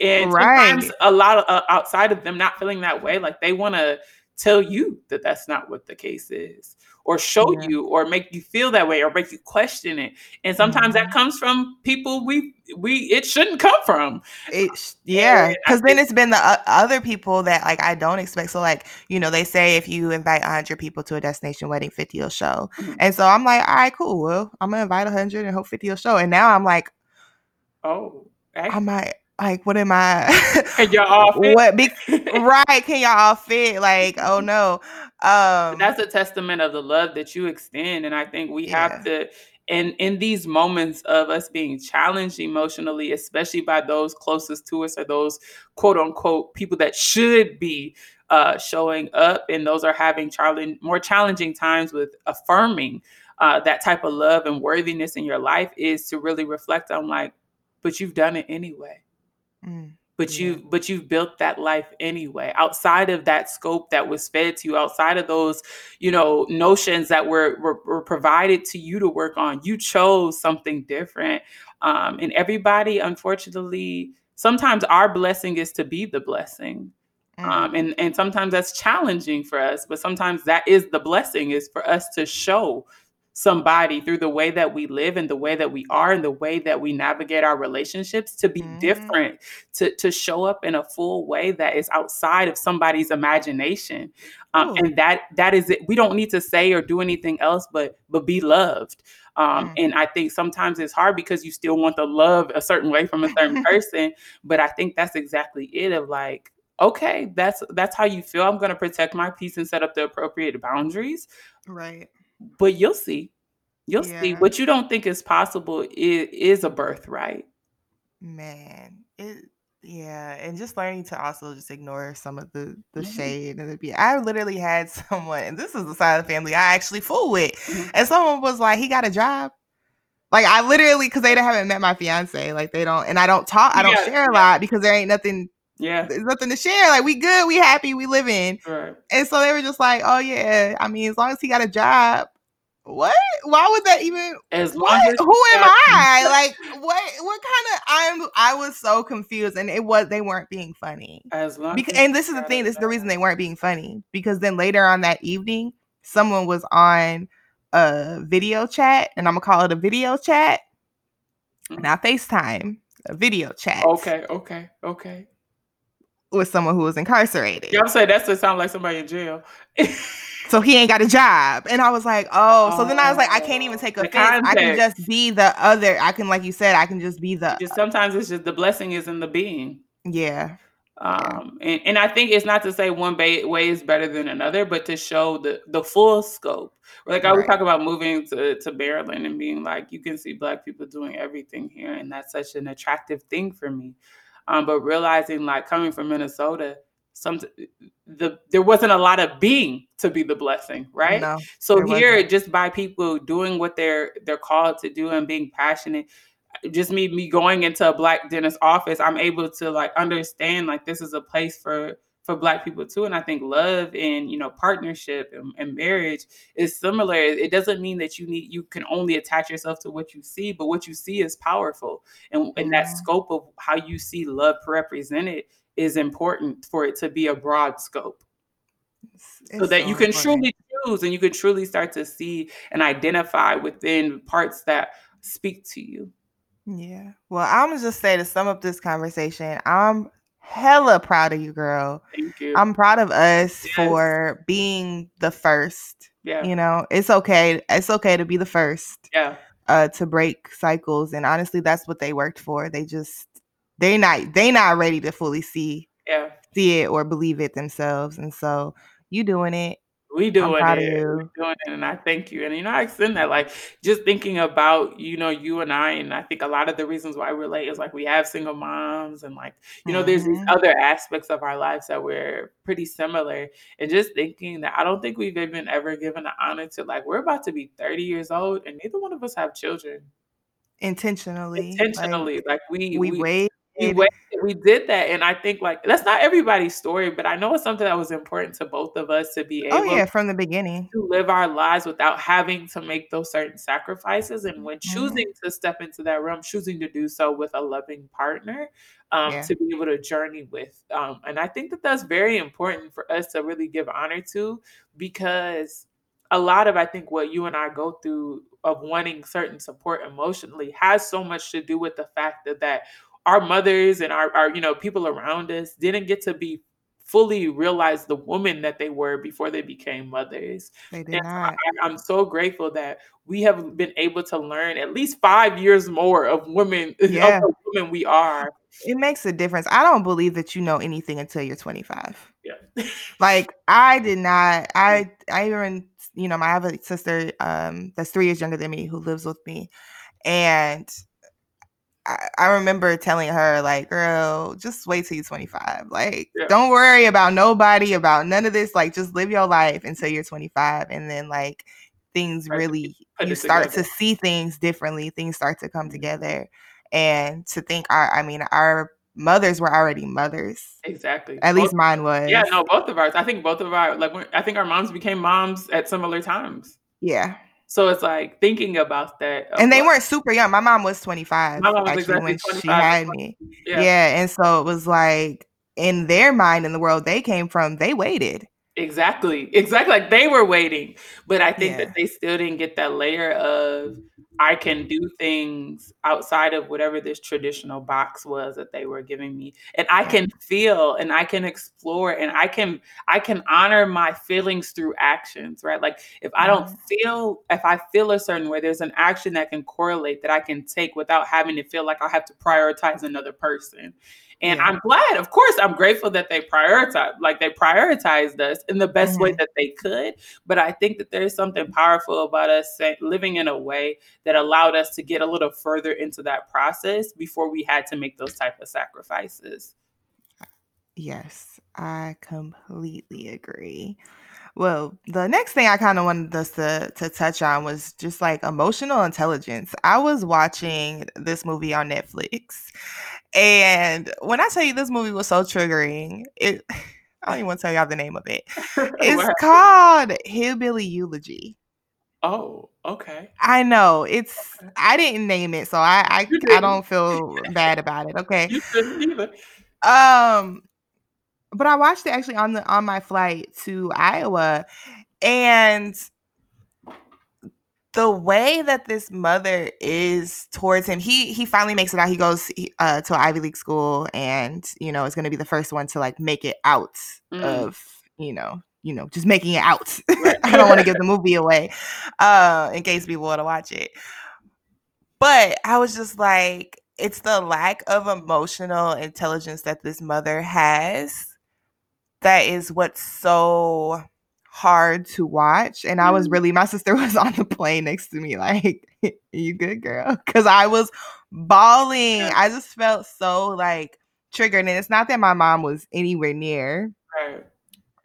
and sometimes a lot of uh, outside of them not feeling that way like they want to tell you that that's not what the case is or show Yeah. you or make you feel that way or make you question it and sometimes that Mhm. comes from people we we it shouldn't come from It's yeah, because then it's been the o other people that, like, I don't expect. So, like, you know, they say if you invite 100 people to a destination wedding, 50 will show. Mhm. And so I'm like, "Alright, cool. Well, Imma invite 100 and hope 50 will show." And now I'm like oh okay. I'm like like, what am I Can y'all all fit? What be right, can y'all all fit? Like, oh, no. Um that's a testament of the love that you extend and i think we have to and in these moments of us being challenged emotionally especially by those closest to us or those quote unquote people that should be uh, showing up and those are having challenge, more challenging times with affirming uh, that type of love and worthiness in your life is to really reflect on like but you've done it anyway Mm, but Yeah. you but you've built that life anyway. Outside of that scope that was fed to you outside of those you know notions that were were, were provided to you to work on you chose something different. Um and everybody unfortunately sometimes our blessing is to be the blessing. Mm, um, and and sometimes that's challenging for us but sometimes that is the blessing is for us to show somebody through the way that we live and the way that we are and the way that we navigate our relationships to be Mhm. different to to show up in a full way that is outside of somebody's imagination um, and that that is it we don't need to say or do anything else but but be loved um, Mm. and i think sometimes it's hard because you still want to love a certain way from a certain person but i think that's exactly it of like okay that's that's how you feel i'm going to protect my peace and set up the appropriate boundaries Right. But you'll see you'll see what you don't think is possible is, is a birthright Man, it yeah, and just learning to also just ignore some of the the shade and the be I literally had someone, and this is the side of the family I actually fool with, Mhm. and someone was like, "He got a job." Like I literally, because they haven't met my fiance, like they don't, and I don't talk, I don't Yeah, share a yeah. lot because there ain't nothing, yeah there's nothing to share. Like we good, we happy, we living, right and so they were just like, "Oh yeah, I mean, as long as he got a job." What? Why would that even? as long What? as Who am I? Like what? What kind of? I'm. I was so confused, and it was they weren't being funny. as long Because, as and this is the thing. This is the reason they weren't being funny because then later on that evening, someone was on a video chat, and I'm gonna call it a video chat, Mhm. not FaceTime. A video chat okay okay okay with someone who was incarcerated. y'all say that's to sound like somebody in jail So he ain't got a job. And I was like, oh, so then I was like, I can't even Oh, take the offense. I can just be the other. I can, like you said, I can just be the just sometimes it's just the blessing is in the being yeah. um and, and i think it's not to say one ba- way is better than another but to show the the full scope like i was Right. talking about moving to, to maryland and being like you can see black people doing everything here and that's such an attractive thing for me um but realizing like coming from minnesota some the there wasn't a lot of being to be the blessing right No. so here wasn't. just by people doing what they're they're called to do and being passionate just me me going into a black dentist office i'm able to like understand like this is a place for for black people too and i think love and you know partnership and, and marriage is similar it doesn't mean that you need you can only attach yourself to what you see but what you see is powerful and, and that scope of how you see love represented is important for it to be a broad scope It's- so it's that so you can important. truly choose and you can truly start to see and identify within parts that speak to you Yeah. Well, Imma just say to sum up this conversation, I'm hella proud of you, girl. Thank you. I'm proud of us Yes. for being the first. Yeah. You know, it's okay. It's okay to be the first Yeah. uh to break cycles and honestly that's what they worked for. They just they not they not ready to fully see Yeah. see it or believe it themselves. And so you doing it. We I'm doing of it. We doing it, and I thank you. And, you know, I extend that, like, just thinking about, you know, you and I, and I think a lot of the reasons why we relate is, like, we have single moms and, like, you know, there's these Mhm. other aspects of our lives that we're pretty similar. And just thinking that I don't think we've even ever given the honor to, like, we're about to be 30 years old, and neither one of us have children. Intentionally, like, Intentionally, like, we we we we we did that, and I think, like that's not everybody's story, but I know it's something that was important to both of us to be able. Oh, able yeah, from the beginning. to live our lives without having to make those certain sacrifices, and when Mhm. choosing to step into that realm, choosing to do so with a loving partner, um, Yeah. to be able to journey with, um, and I think that that's very important for us to really give honor to, because a lot of, I think, what you and I go through of wanting certain support emotionally has so much to do with the fact that that our mothers and our our, you know, people around us didn't get to be fully realize the woman that they were before they became mothers. They did And not. I I'm so grateful that we have been able to learn at least 5 years more of women of Yeah. the women we are. It makes a difference. I don't believe that you know anything until you're 25. Yeah. Like, I did not I I even you know, I have a sister, um, that's 3 years younger than me who lives with me, and I I remember telling her, like, "Girl, just wait till you're 25. Like, Yeah. don't worry about nobody, about none of this, like, just live your life until you're 25." And then, like, things really you start together. to see things differently, things start to come Mhm. together, and to think our I mean, our mothers were already mothers. Exactly. At Both least mine was. Yeah, no, both of ours. I think both of our like, I think our moms became moms at similar times. Yeah. So it's like thinking about that And they weren't super young. My mom was My 25 mom was actually exactly when she 25 and had 20. me. Yeah. Yeah, and so it was like, in their mind, in the world they came from, they waited. Exactly. Exactly, like, they were waiting, but I think that they still didn't get that layer of, "I can do things outside of whatever this traditional box was that they were giving me, and I can feel, and I can explore, and I can I can honor my feelings through actions," right? Like, if I don't Mhm. feel if I feel a certain way, there's an action that can correlate that I can take without having to feel like I have to prioritize another person. And Yeah. I'm glad, of course, I'm grateful that they prioriti like, they prioritized us in the best way Mhm. that they could, but I think that there's something powerful about us living in a way that allowed us to get a little further into that process before we had to make those type of sacrifices. Yes, I completely agree. Well, the next thing I kinda wanted us to to touch on was just, like, emotional intelligence. I was watching this movie on Netflix, and when I tell you this movie was so triggering, it I don't even wanna tell y'all the name of it. It's called Hillbilly Eulogy. Oh, okay. I know, it's Okay. I didn't name it, so I I I don't feel bad about it, okay? You shouldn't either. Um, but I watched it actually on the on my flight to Iowa, and the way that this mother is towards him he he finally makes it out, he goes, uh, to Ivy League school and, you know, is gonna be the first one to, like, make it out Mm. of, you know you know, just making it out. I don't wanna give the movie away, uh, in case people wanna watch it. But I was just like, it's the lack of emotional intelligence that this mother has that is what's so hard to watch, and I was Mm. really my sister was on the plane next to me like, "You good, girl? Because I was bawling. I just felt so, like, triggered, and it's not that my mom was anywhere near Right.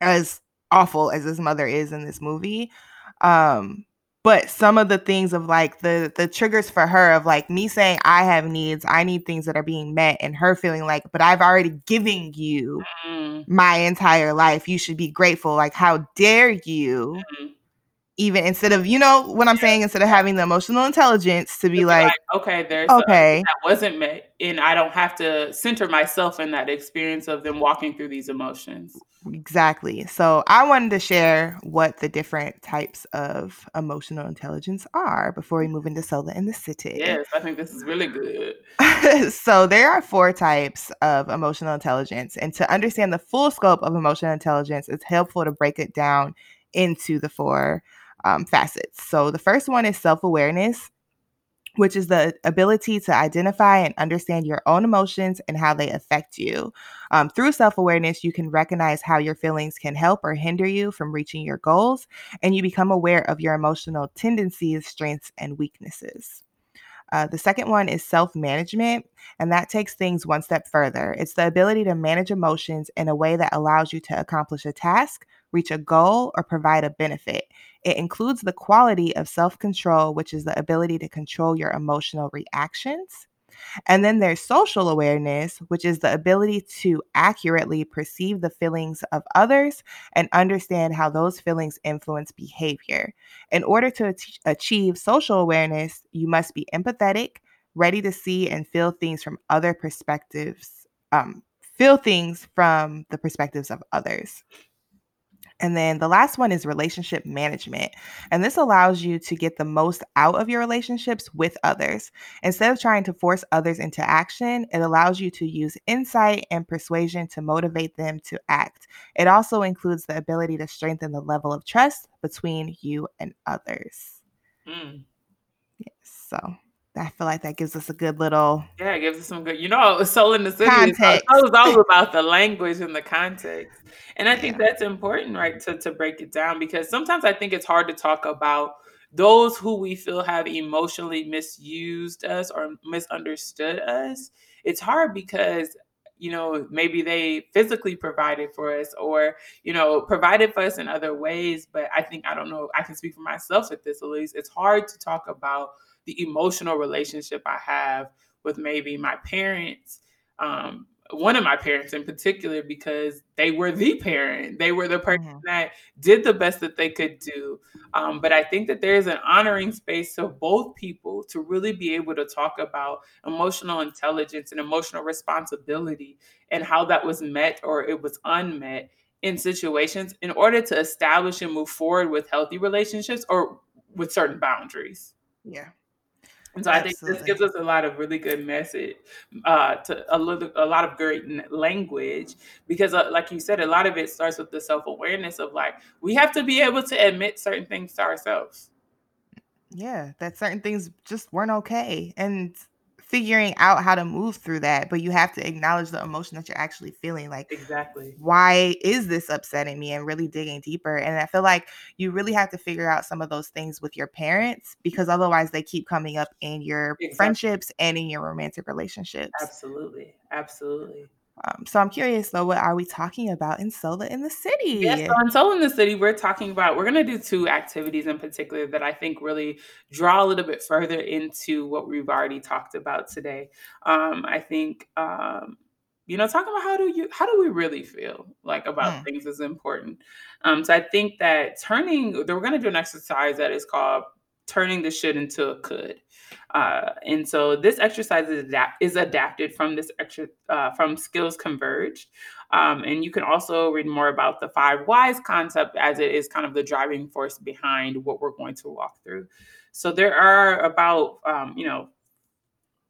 as awful as this mother is in this movie, um, but some of the things of, like, the the triggers for her of, like, me saying, "I have needs, I need things that are being met," and her feeling like, "But I've already given you Mm. my entire life, you should be grateful, like, how dare you" Mhm. Even instead of you know what I'm Yeah. saying instead of having the emotional intelligence to be like, like, "Okay, there's okay, that wasn't met, and I don't have to center myself in that experience of them walking through these emotions." exactly. So I wanted to share what the different types of emotional intelligence are before we move into Sola in the City. Yes, I think this is really good. so there are four types of emotional intelligence and to understand the full scope of emotional intelligence it's helpful to break it down into the four um, facets so the first one is self-awareness which is the ability to identify and understand your own emotions and how they affect you. Um, through self awareness, you can recognize how your feelings can help or hinder you from reaching your goals, and you become aware of your emotional tendencies, strengths, and weaknesses. Uh, the second one is self management, and that takes things one step further. It's the ability to manage emotions in a way that allows you to accomplish a task, reach a goal, or provide a benefit. It includes the quality of self control, which is the ability to control your emotional reactions. And then there's social awareness, which is the ability to accurately perceive the feelings of others and understand how those feelings influence behavior. In order to achieve social awareness, you must be empathetic, ready to see and feel things from other perspectives, um, feel things from the perspectives of others. And then the last one is relationship management. And this allows you to get the most out of your relationships with others. Instead of trying to force others into action, it allows you to use insight and persuasion to motivate them to act. It also includes the ability to strengthen the level of trust between you and others. Mm. So I feel like that gives us a good little Yeah, it gives us some good you know, Soul in the City context. Is all about the language and the context, and I think Yeah. that's important, right, to to break it down because sometimes I think it's hard to talk about those who we feel have emotionally misused us or misunderstood us. It's hard because, you know, maybe they physically provided for us or, you know, provided for us in other ways, but I think I don't know, I can speak for myself at this at least. It's hard to talk about the emotional relationship I have with maybe my parents, um, one of my parents in particular, because they were the parent. They were the person Mhm. that did the best that they could do. Um, but I think that there's an honoring space of both people to really be able to talk about emotional intelligence and emotional responsibility and how that was met or it was unmet in situations in order to establish and move forward with healthy relationships or with certain boundaries. Yeah. And so I think this gives us a lot of really good message, uh, to a little a lot of great language because, uh, like you said, a lot of it starts with the self-awareness of, like, we have to be able to admit certain things to ourselves. Yeah, that certain things just weren't okay and figuring out how to move through that, but you have to acknowledge the emotion that you're actually feeling. Like, Exactly. why is this upsetting me? And really digging deeper. And I feel like you really have to figure out some of those things with your parents because otherwise they keep coming up in your Exactly. friendships and in your romantic relationships. Absolutely, absolutely. Um, so I'm curious though, what are we talking about in Sola in the City? Yes, so in Soul in the City, we're talking about we're gonna do 2 activities in particular that I think really draw a little bit further into what we've already talked about today. Um, I think, um, you know, talking about how do you how do we really feel, like, about Mm, things is important. Um, so I think that turning we're gonna do an exercise that is called turning the should into a could. Uh, and so this exercise is adapt is adapted from this extra uh, from Skills converged. Um, and you can also read more about the five whys concept as it is kind of the driving force behind what we're going to walk through. So there are about, um, you know,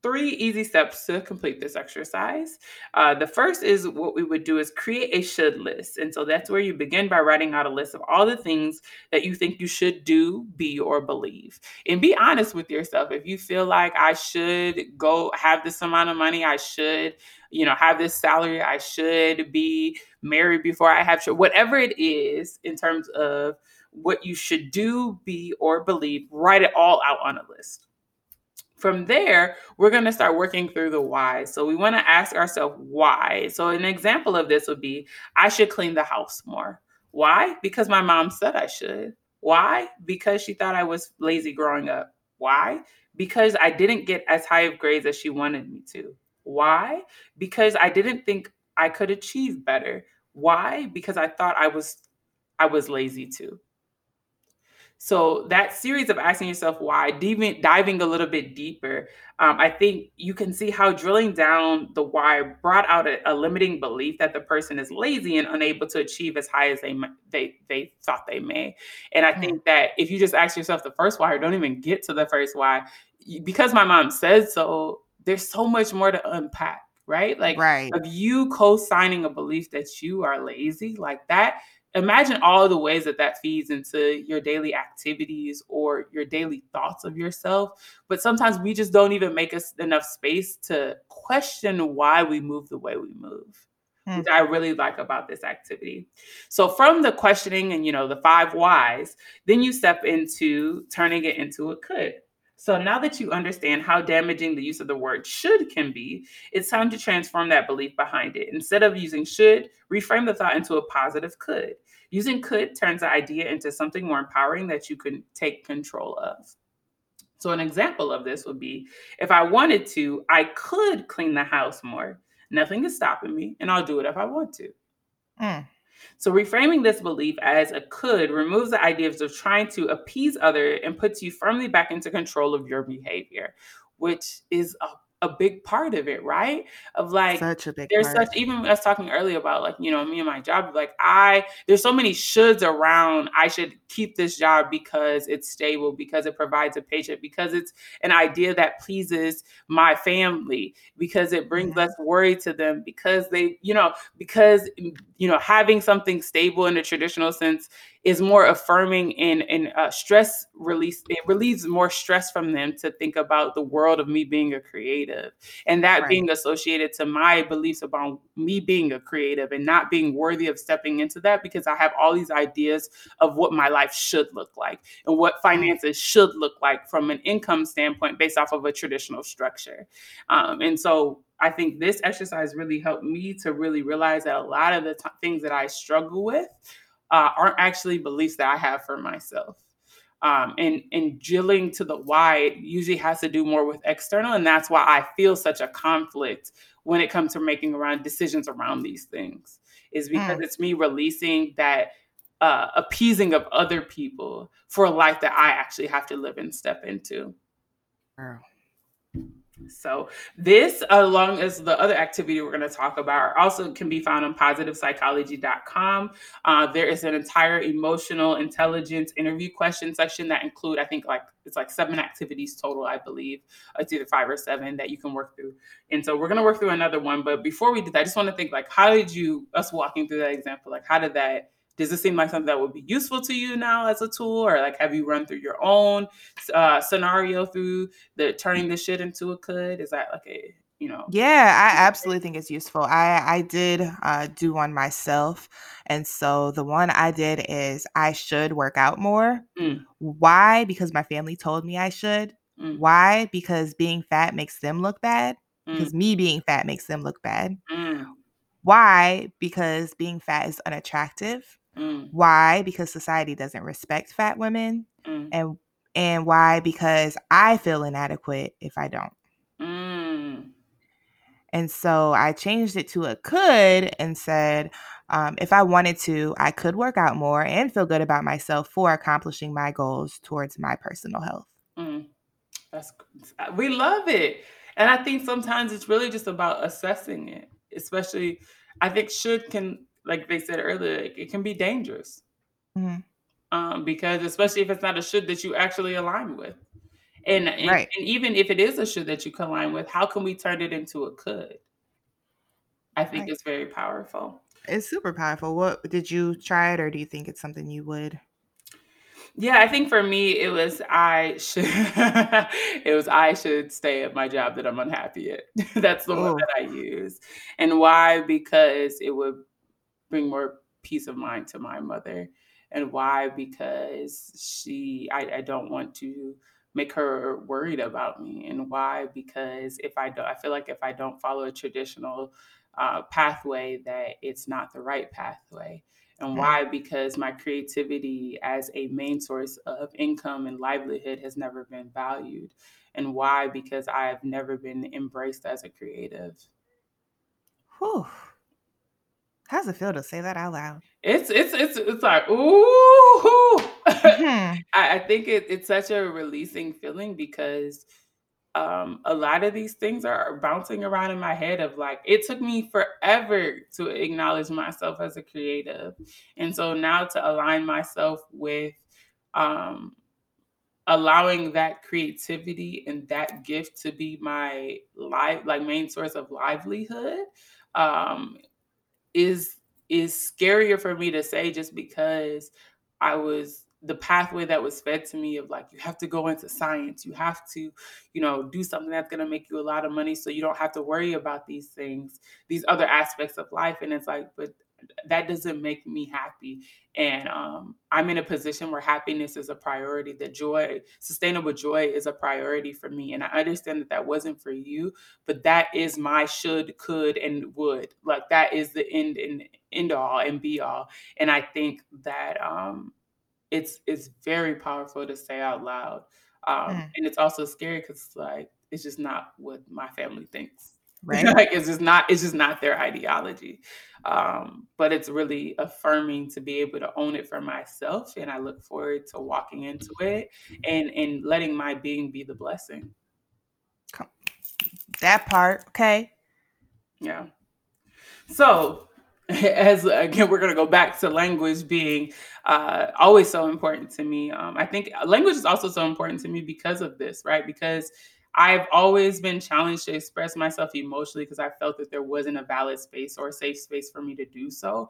three easy steps to complete this exercise. Uh, the first is what we would do is create a should list. And so that's where you begin by writing out a list of all the things that you think you should do, be, or believe. And be honest with yourself. If you feel like I should go have this amount of money, I should, you know, have this salary, I should be married before I have whatever it is in terms of what you should do, be, or believe, write it all out on a list. From there, we're going to start working through the why. So we want to ask ourselves why. So an example of this would be I should clean the house more. Why? Because my mom said I should. Why? Because she thought I was lazy growing up. Why? Because I didn't get as high of grades as she wanted me to. Why? Because I didn't think I could achieve better. Why? Because I thought I was I was lazy too. So that series of asking yourself why, diving, diving a little bit deeper, um, I think you can see how drilling down the why brought out a, a, limiting belief that the person is lazy and unable to achieve as high as they they they thought they may. And I mm. think that if you just ask yourself the first why, or don't even get to the first why, because my mom says so, there's so much more to unpack right? Like right. of you co-signing a belief that you are lazy, like that imagine all the ways that that feeds into your daily activities or your daily thoughts of yourself but sometimes we just don't even make us enough space to question why we move the way we move hmm. which i really like about this activity so from the questioning and you know the five whys then you step into turning it into a could so now that you understand how damaging the use of the word should can be, it's time to transform that belief behind it. Instead of using should, reframe the thought into a positive could. Using could turns the idea into something more empowering that you can take control of. So, an example of this would be if I wanted to, I could clean the house more. Nothing is stopping me, and I'll do it if I want to. Mm. So reframing this belief as a could removes the ideas of trying to appease other and puts you firmly back into control of your behavior, which is a a big part of it, right? Of like such a big there's part. such even us talking earlier about like, you know, me and my job, like I there's so many shoulds around I should keep this job because it's stable, because it provides a paycheck, because it's an idea that pleases my family, because it brings mm-hmm. less worry to them, because they, you know, because you know, having something stable in the traditional sense is more affirming and and uh, stress release. It relieves more stress from them to think about the world of me being a creative and that right. being associated to my beliefs about me being a creative and not being worthy of stepping into that because I have all these ideas of what my life should look like and what finances should look like from an income standpoint based off of a traditional structure. Um, and so I think this exercise really helped me to really realize that a lot of the t- things that I struggle with uh, aren't actually beliefs that I have for myself. Um, and and drilling to the why it usually has to do more with external, and that's why I feel such a conflict when it comes to making around decisions around these things. Is because mm. it's me releasing that uh, appeasing of other people for a life that I actually have to live and step into. Wow. So this, along as the other activity we're going to talk about, also can be found on positivepsychology.com. Uh, there is an entire emotional intelligence interview question section that include, I think, like it's like seven activities total, I believe. It's either five or seven that you can work through. And so we're going to work through another one. But before we do that, I just want to think like, how did you, us walking through that example, like how did that does this seem like something that would be useful to you now as a tool? Or like have you run through your own uh, scenario through the turning this shit into a could is that like a you know yeah i absolutely think it's useful. I i did uh, do one myself and so the one i did is i should work out more. Mm. why? Because my family told me i should. Mm. why? Because being fat makes them look bad. Mm. because me being fat makes them look bad. Mm. why? Because being fat is unattractive Mm. Why? Because society doesn't respect fat women. Mm. And and why? Because I feel inadequate if I don't. Mm. And so I changed it to a could and said, um, if I wanted to, I could work out more and feel good about myself for accomplishing my goals towards my personal health. Mm. That's we love it, and I think sometimes it's really just about assessing it. Especially, I think should can like they said earlier, it can be dangerous. Mm-hmm. Um, because especially if it's not a should that you actually align with. And, and, right. and even if it is a should that you can align with, how can we turn it into a could? I think right. it's very powerful. It's super powerful. What did you try it or do you think it's something you would? Yeah, I think for me it was I should it was I should stay at my job that I'm unhappy at. That's the one that I use. And why? Because it would bring more peace of mind to my mother. And why? Because she, I, I don't want to make her worried about me. And why? Because if I don't, I feel like if I don't follow a traditional uh, pathway, that it's not the right pathway. And why? Because my creativity as a main source of income and livelihood has never been valued. And why? Because I've never been embraced as a creative. Whew. How's it feel to say that out loud? It's it's it's it's like, ooh. Mhm. I, I think it, it's such a releasing feeling because um, a lot of these things are bouncing around in my head of like it took me forever to acknowledge myself as a creative and so now to align myself with um, allowing that creativity and that gift to be my life like main source of livelihood um, is is scarier for me to say just because I was the pathway that was fed to me of like you have to go into science, you have to, you know, do something that's going to make you a lot of money so you don't have to worry about these things, these other aspects of life. And it's like but that doesn't make me happy. And um, i'm in a position where happiness is a priority. That joy sustainable joy is a priority for me. And i understand that that wasn't for you but that is my should could and would. Like that is the end and end all and be all. And i think that um, it's it's very powerful to say out loud um, Mm. and it's also scary because like it's just not what my family thinks Right? like it's just not it's just not their ideology. Um, but it's really affirming to be able to own it for myself and i look forward to walking into it and and letting my being be the blessing. That part, okay. yeah. So as again we're going to go back to language being uh, always so important to me. Um, i think language is also so important to me because of this right? Because i've always been challenged to express myself emotionally because i felt that there wasn't a valid space or a safe space for me to do so.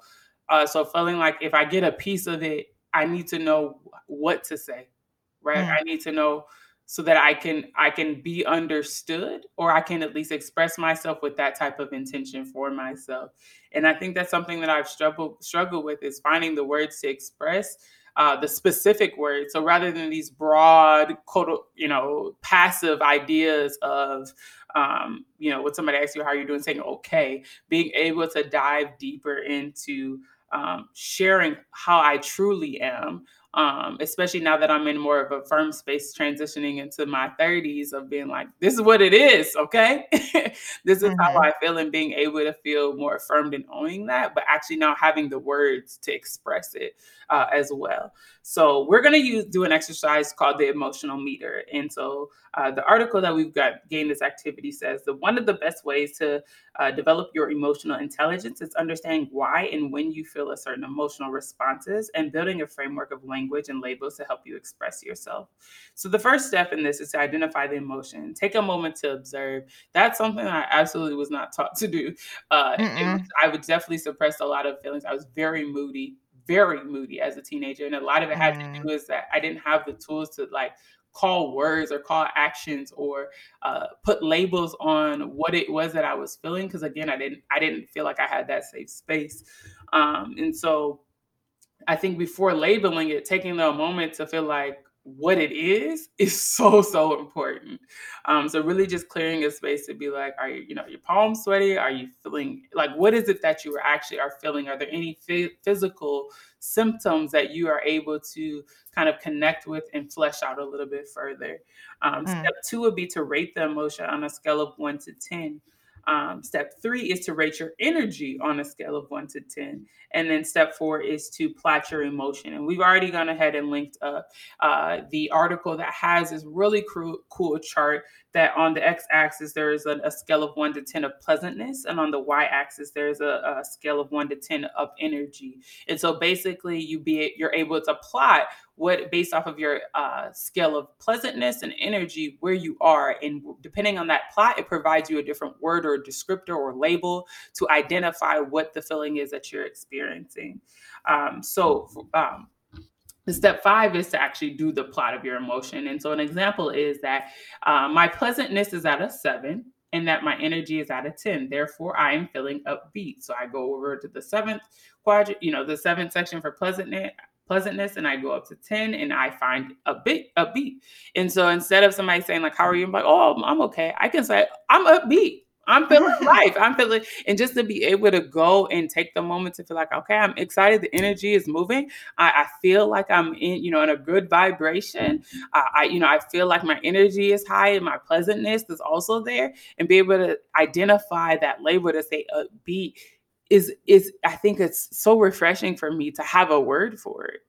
Uh, so feeling like if i get a piece of it i need to know what to say right? Mm. i need to know so that i can i can be understood or i can at least express myself with that type of intention for myself. And I think that's something that I've struggled struggled with is finding the words to express uh, the specific words. So rather than these broad, quote, you know, passive ideas of, um, you know, when somebody asks you how you're doing, saying okay, being able to dive deeper into um, sharing how I truly am. Um, especially now that I'm in more of a firm space transitioning into my 30s of being like, this is what it is, okay? this is how Mhm. I feel and being able to feel more affirmed in owning that, but actually now having the words to express it uh, as well. So we're going to use do an exercise called the emotional meter. And so uh, the article that we've got gained this activity says that one of the best ways to uh, develop your emotional intelligence is understanding why and when you feel a certain emotional responses and building a framework of language and labels to help you express yourself. So the first step in this is to identify the emotion. Take a moment to observe that's something I absolutely was not taught to do. Uh, was, I would definitely suppress a lot of feelings. I was very moody, very moody as a teenager, and a lot of it had to Mm. do is that I didn't have the tools to like call words or call actions or uh, put labels on what it was that I was feeling. Because again, I didn't I didn't feel like I had that safe space, um, and so I think before labeling it, taking the moment to feel like what it is is so so important. Um, so really just clearing a space to be like, are you, you know, your palms sweaty? Are you feeling like what is it that you actually are feeling? Are there any phy- physical symptoms that you are able to kind of connect with and flesh out a little bit further? Um, Mm. step two would be to rate the emotion on a scale of one to ten. Um, step three is to rate your energy on a scale of one to 10. And then step four is to plot your emotion. And we've already gone ahead and linked up uh, the article that has this really cool, cool chart that on the x-axis there is a, a scale of 1 to 10 of pleasantness and on the y-axis there's a, a scale of 1 to 10 of energy. And so basically you be you're able to plot what based off of your uh, scale of pleasantness and energy where you are. And depending on that plot it provides you a different word or descriptor or label to identify what the feeling is that you're experiencing. Um, so um, step five is to actually do the plot of your emotion. And so an example is that uh, my pleasantness is at a seven and that my energy is at a 10. Therefore, I am feeling upbeat. So I go over to the seventh quadrant, you know, the seventh section for pleasantness pleasantness and I go up to 10 and I find a bit upbeat. And so instead of somebody saying like, how are you? I'm like, oh, I'm okay. I can say I'm upbeat. I'm feeling life. I'm feeling, and just to be able to go and take the moment to feel like, okay, I'm excited. The energy is moving. I, I feel like I'm in, you know, in a good vibration. Uh, I, you know, I feel like my energy is high and my pleasantness is also there, and be able to identify that label to say upbeat is is I think it's so refreshing for me to have a word for it.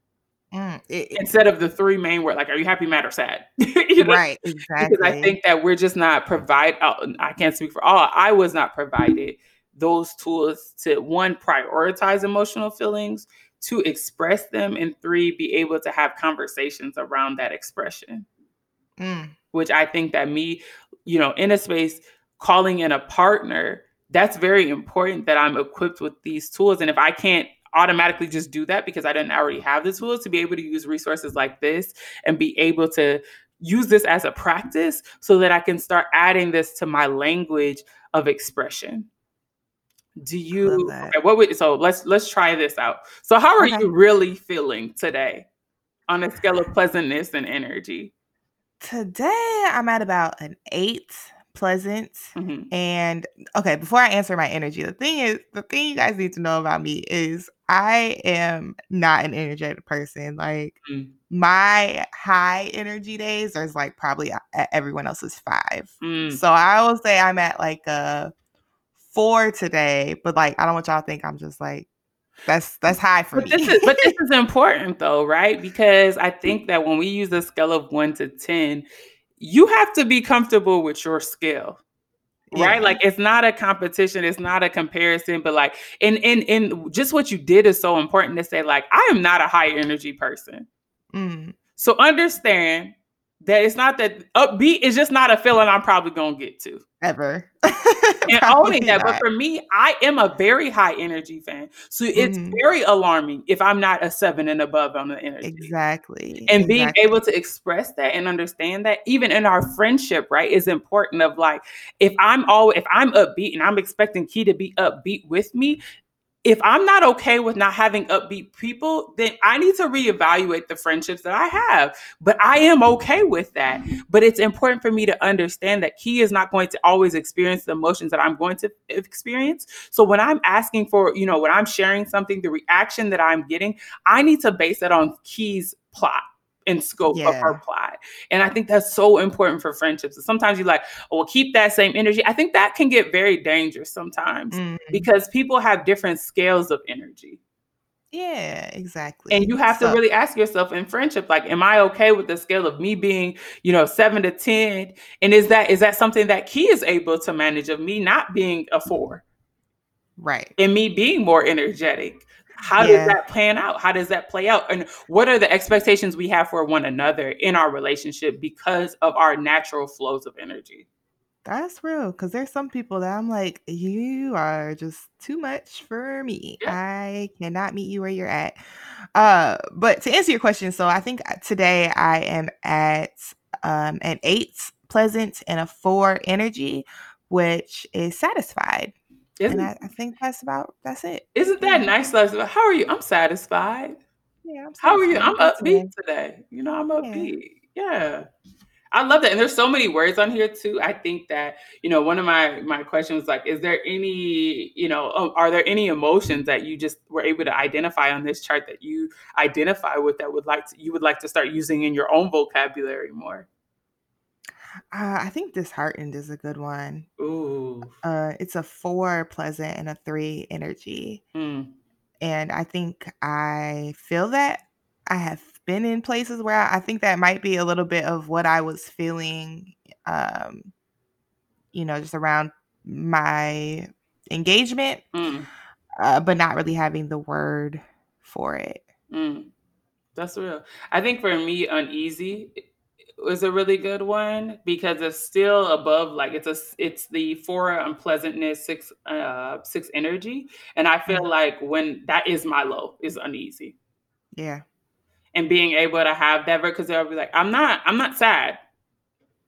Mm, it, Instead of the three main words, like, are you happy, mad, or sad? you know? right, exactly. Because. I think that we're just not provide. Uh, I can't speak for all. I was not provided those tools to one prioritize emotional feelings, to express them, and three be able to have conversations around that expression. Mm, Which I think that me, you know, in a space calling in a partner, that's very important that I'm equipped with these tools. And if I can't automatically just do that because I didn't already have the tools to be able to use resources like this and be able to use this as a practice so that I can start adding this to my language of expression. Do you okay, what would so let's let's try this out. So how are Okay. you really feeling today on a scale of pleasantness and energy? Today I'm at about an eight pleasant. Mhm. And okay, before I answer my energy, the thing is, the thing you guys need to know about me is I am not an energetic person. Like Mm. my high energy days are like probably at everyone else's five. Mm. So I will say I'm at like a four today, but like I don't want y'all to think I'm just like that's that's high for But me. this is but this is important though, right? Because I think that when we use a scale of one to ten, you have to be comfortable with your skill Right? Yeah. Like it's not a competition, it's not a comparison, but like and and and just what you did is so important to say, like, I am not a high energy person. Mm, So understand that it's not that upbeat is just not a feeling I'm probably gonna get to. ever. and owning that. But for me, I am a very high energy fan. So it's Mhm. very alarming if I'm not a seven and above on the energy. Exactly. And being able to express that and understand that, even in our friendship, right, is important. Of like, if I'm all, if I'm upbeat and I'm expecting Key to be upbeat with me, if I'm not okay with not having upbeat people, then I need to reevaluate the friendships that I have. But I am okay with that. But it's important for me to understand that Key is not going to always experience the emotions that I'm going to experience. So when I'm asking for, you know, when I'm sharing something, the reaction that I'm getting, I need to base that on Key's plot and scope of her plot. And I think that's so important for friendships. And sometimes you're like, oh, well, keep that same energy. I think that can get very dangerous sometimes Mhm. because people have different scales of energy. Yeah, exactly. And you have to really ask yourself in friendship, like, am I okay with the scale of me being, you know, seven to 10? And is that is that something that Key is able to manage of me not being a four right. and me being more energetic? How Yeah. does that plan out? How does that play out? And what are the expectations we have for one another in our relationship because of our natural flows of energy? That's real. Cause there's some people that I'm like, you are just too much for me. Yeah. I cannot meet you where you're at. Uh, but to answer your question, so I think uh, today I am at um an eight pleasant and a four energy, which is satisfied. Isn't, And I, I think that's about that's it. isn't that yeah. nice? Like, How are you? I'm satisfied. Yeah, I'm How are you? I'm satisfied upbeat today. You know, I'm Yeah. upbeat. Yeah. I love that. And there's so many words on here too. I think that, you know, one of my my questions was like, is there any, you know, um, are there any emotions that you just were able to identify on this chart that you identify with that would like to you would like to start using in your own vocabulary more? Uh, I think disheartened is a good one. Ooh. Uh, it's a four pleasant and a three energy. Mm. And I think I feel that I have been in places where I think that might be a little bit of what I was feeling, um, you know, just around my engagement, Mm. uh, but not really having the word for it. Mm. That's real. I think for me, uneasy was a really good one because it's still above like it's a it's the four unpleasantness six uh six energy and i feel Mm. like when that is my low is uneasy Yeah. and being able to have that because they'll be like i'm not i'm not sad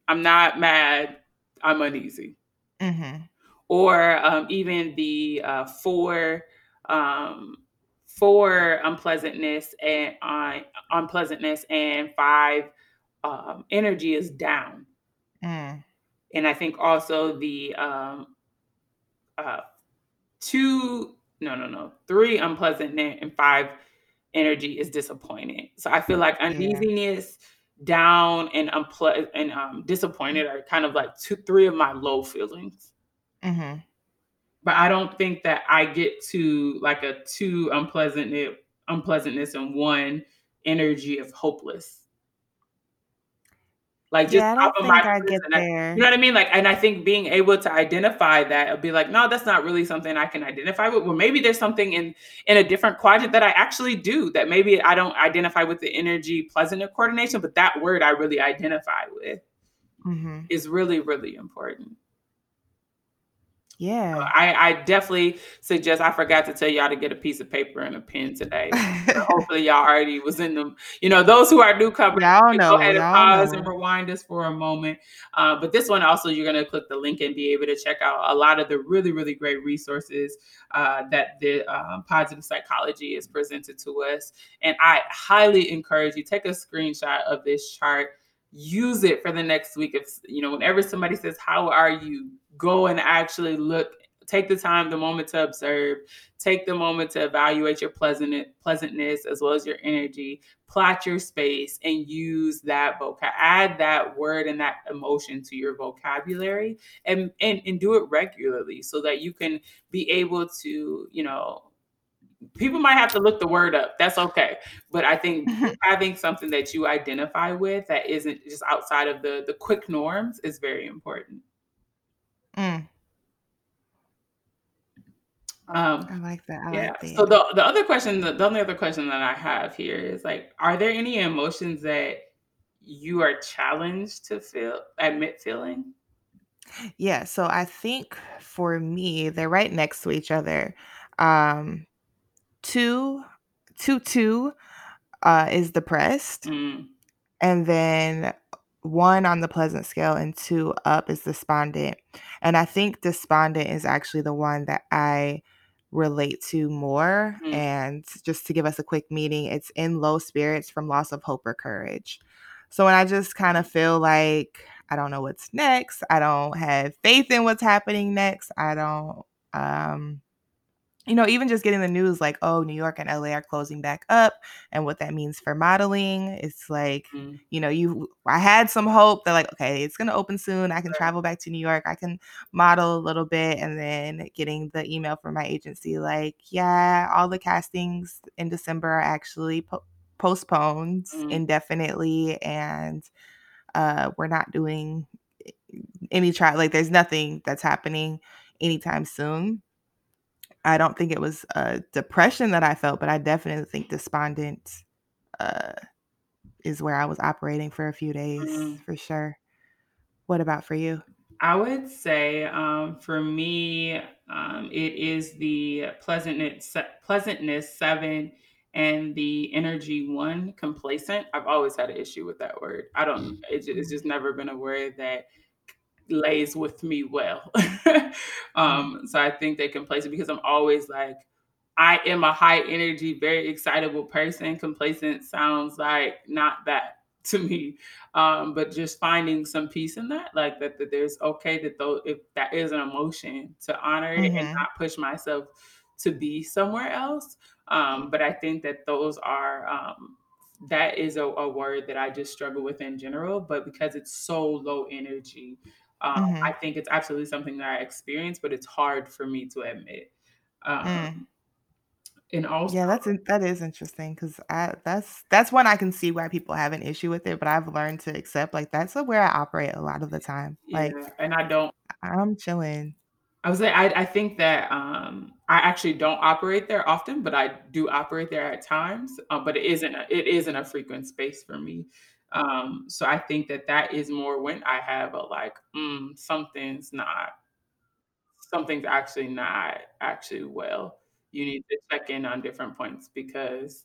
i'm not mad i'm uneasy mm-hmm. or um, even the uh, four um, four unpleasantness and uh, unpleasantness and five um, energy is down Mm. and i think also the um, uh, two no no no three unpleasantness and five energy is disappointed so i feel like Yeah. uneasiness down and unple- and um, disappointed are kind of like two three of my low feelings hmm but I don't think that I get to like a two unpleasant unpleasantness and one energy of hopeless. Like, just Yeah, I don't of my think I get person that you know what I mean? Like, and I think being able to identify that and be like, "No, that's not really something I can identify with." Well, maybe there's something in in a different quadrant that I actually do that maybe I don't identify with the energy pleasant coordination, but that word I really identify with Mhm. is really, really important. Yeah. I I definitely suggest I forgot to tell y'all to get a piece of paper and a pen today, hopefully y'all already was in them. You know, those who are newcomers, Y'all can go know, ahead and pause and rewind us for a moment, uh, but this one also, you're gonna click the link and be able to check out a lot of the really, really great resources, uh, that the, uh, positive psychology is presented to us, and I highly encourage you, take a screenshot of this chart, use it for the next week, if you know, whenever somebody says, "How are you?" Go and actually look take the time, the moment to observe, take the moment to evaluate your pleasant pleasantness as well as your energy, plot your space, and use that voca add that word and that emotion to your vocabulary, and and and do it regularly so that you can be able to, you know people might have to look the word up, that's okay, but I think having something that you identify with that isn't just outside of the the quick norms is very important. Mm. I Um, like that, I yeah, like so the the other question the only other question that I have here is, like, are there any emotions that you are challenged to feel admit feeling? Yeah, so I think for me, they're right next to each other, um, 2 2-2, uh, is depressed, Mm. and then 1 on the pleasant scale and 2 up is despondent, and I think despondent is actually the one that I relate to more, Mm. and just to give us a quick meaning, it's in low spirits from loss of hope or courage. So when I just kinda feel like I don't know what's next, I don't have faith in what's happening next, I don't, um you know, even just getting the news like, "Oh, New York and LA are closing back up," and what that means for modeling, it's like, Mm. you know, you I had some hope that like, "Okay, it's gonna open soon, I can Right. travel back to New York, I can model a little bit," and then getting the email from my agency like, "Yeah, all the castings in December are actually po postponed Mm. indefinitely, and, uh, we're not doing any tri like, there's nothing that's happening anytime soon." I don't think it was, uh, depression that I felt, but I definitely think despondent, uh, is where I was operating for a few days, Mm. for sure. What about for you? I would say, um, for me, um, it is the pleasantness pleasantness 7 and the energy 1, complacent. I've always had an issue with that word. I don't it's just never been a word that lays with me well. Mm. Um, so I think they're complacent because I'm always like I am a high energy, very excitable person. Complacent sounds like not that to me, um, but just finding some peace in that, like, that that there's okay that though if that is an emotion to honor it and Mhm. not push myself to be somewhere else, um, but I think that those are, um that is a a word that I just struggle with in general, but because it's so low energy, um, I Mhm. think it's absolutely something that I experience, but it's hard for me to admit. Mm. Um and also Yeah, that's that is interesting 'cause I that's that's one I can see why people have an issue with it, but I've learned to accept, like, that's where I operate a lot of the time, like, Yeah, and I don't I I'm chilling. I was like, I I think that, um, I actually don't operate there often, but I do operate there at times, uh, but it isn't a it isn't a frequent space for me. Um, so I think that that is more when I have a, like, "Mm, something's not" "something's actually not actually well. You need to check in on different points because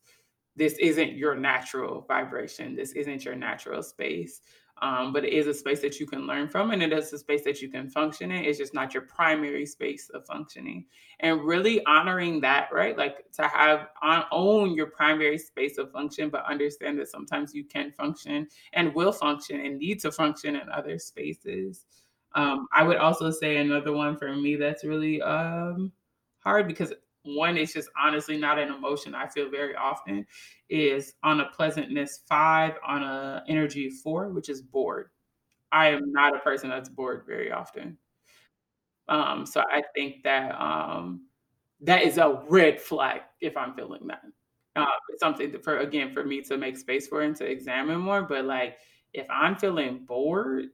this isn't your natural vibration, this isn't your natural space." Um, but it is a space that you can learn from, and it is a space that you can function in, it's just not your primary space of functioning. And really honoring that, right? Like, to have on own your primary space of function, but understand that sometimes you can function and will function and need to function in other spaces. Um, I would also say another one for me that's really, um, hard because 1 is just honestly not an emotion I feel very often, is on a pleasantness 5, on a energy 4, which is bored. I am not a person that's bored very often. Um, so I think that um, that is a red flag if I'm feeling that. Uh, it's something for again for me to make space for and to examine more. But like if I'm feeling bored,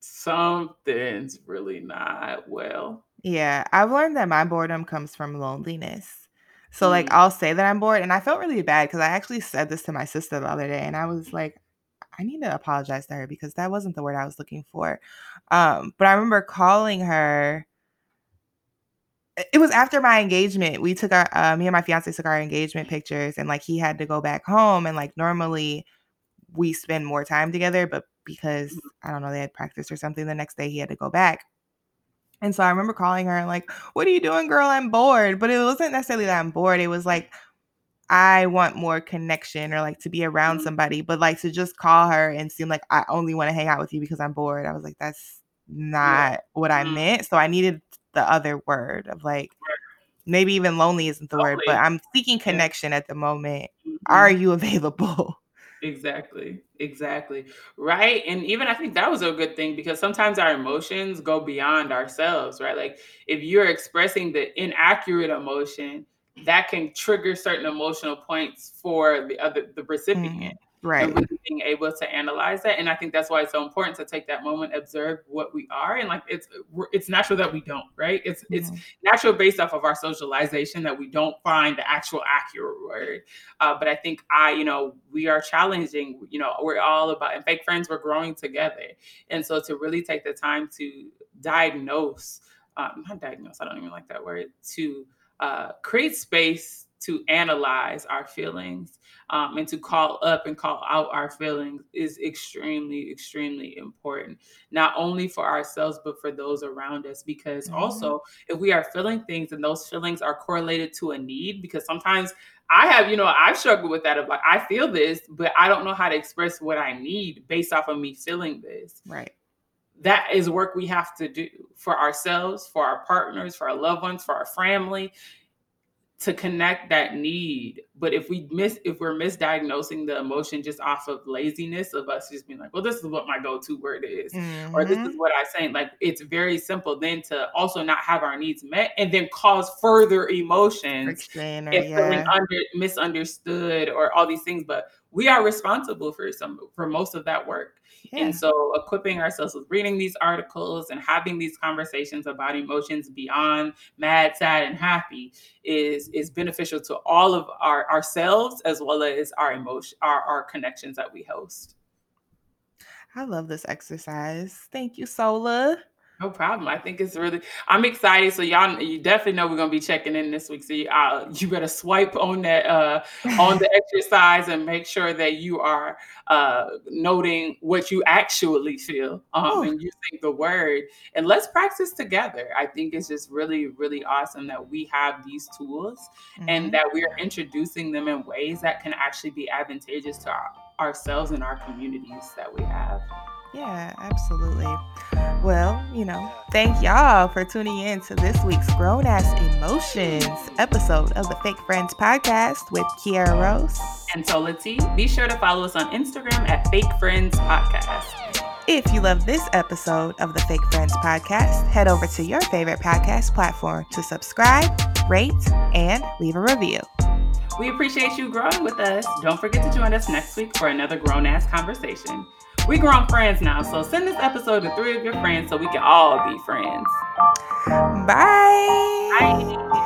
something's really not well. Yeah, I've learned that my boredom comes from loneliness. So, like, Mm. I'll say that I'm bored, and I felt really bad because I actually said this to my sister the other day, and I was like, I need to apologize to her because that wasn't the word I was looking for. Um, but I remember calling her. It was after my engagement. We took our uh, me and my fiance took our engagement pictures, and like he had to go back home, and like normally we spend more time together, but because Mhm. I don't know, they had practice or something the next day, he had to go back. And so I remember calling her and like, "What are you doing, girl? I'm bored." But it wasn't necessarily that I'm bored. It was like I want more connection or like to be around Mm. somebody, but like to just call her and seem like I only want to hang out with you because I'm bored. I was like, that's Yeah. not what I Mm. meant. So I needed the other word of like maybe even lonely isn't the word, but I'm seeking Yeah. connection at the moment. Are Mhm. you available? Exactly, exactly. Right, and even I think that was a good thing because sometimes our emotions go beyond ourselves, right? Like, if you're expressing the inaccurate emotion, that can trigger certain emotional points for the other the recipient, Mhm. and Right. really being able to analyze that, and I think that's why it's so important to take that moment, observe what we are, and, like, it's we're it's natural that we don't, right? It's it's Mhm. natural based off of our socialization that we don't find the actual accurate word. Uh, but I think I, you know, we are challenging, you know, we're all about and fake friends, we're growing together. And so to really take the time to diagnose, um, not diagnose, I don't even like that word, to uh, create space to analyze our feelings um, and to call up and call out our feelings is extremely, extremely important, not only for ourselves, but for those around us. Because Mhm. also, if we are feeling things and those feelings are correlated to a need, because sometimes I have, you know, I've struggled with that of like, I feel this, but I don't know how to express what I need based off of me feeling this. Right. That is work we have to do for ourselves, for our partners, for our loved ones, for our family to connect that need. But if we miss, if we're misdiagnosing the emotion just off of laziness of us just being like, well, this is what my go-to word is, or this is Mhm. what I say, like it's very simple then to also not have our needs met and then cause further emotions or if feeling yeah. under misunderstood or all these things. But we are responsible for some for most of that work. And so equipping ourselves with reading these articles and having these conversations about emotions beyond mad, sad, and happy is is beneficial to all of our ourselves as well as our emotion our, our connections that we host. I love this exercise. Thank you, Sola. No problem. I think it's really. I'm excited. So y'all, you definitely know we're gonna be checking in this week. So you, uh, you better swipe on that uh, on the exercise and make sure that you are uh, noting what you actually feel um, and using the word. And let's practice together. I think it's just really, really awesome that we have these tools and Mhm. that we are introducing them in ways that can actually be advantageous to our, ourselves and our communities that we have. Yeah, absolutely. Well, you know, thank y'all for tuning in to this week's Grown Ass Emotions episode of the Fake Friends podcast with Kiara Rose. And Tola T, be sure to follow us on Instagram at Fake Friends Podcast. If you love this episode of the Fake Friends podcast, head over to your favorite podcast platform to subscribe, rate, and leave a review. We appreciate you growing with us. Don't forget to join us next week for another grown ass conversation. We grown friends now, so send this episode to three of your friends so we can all be friends. Bye. Bye.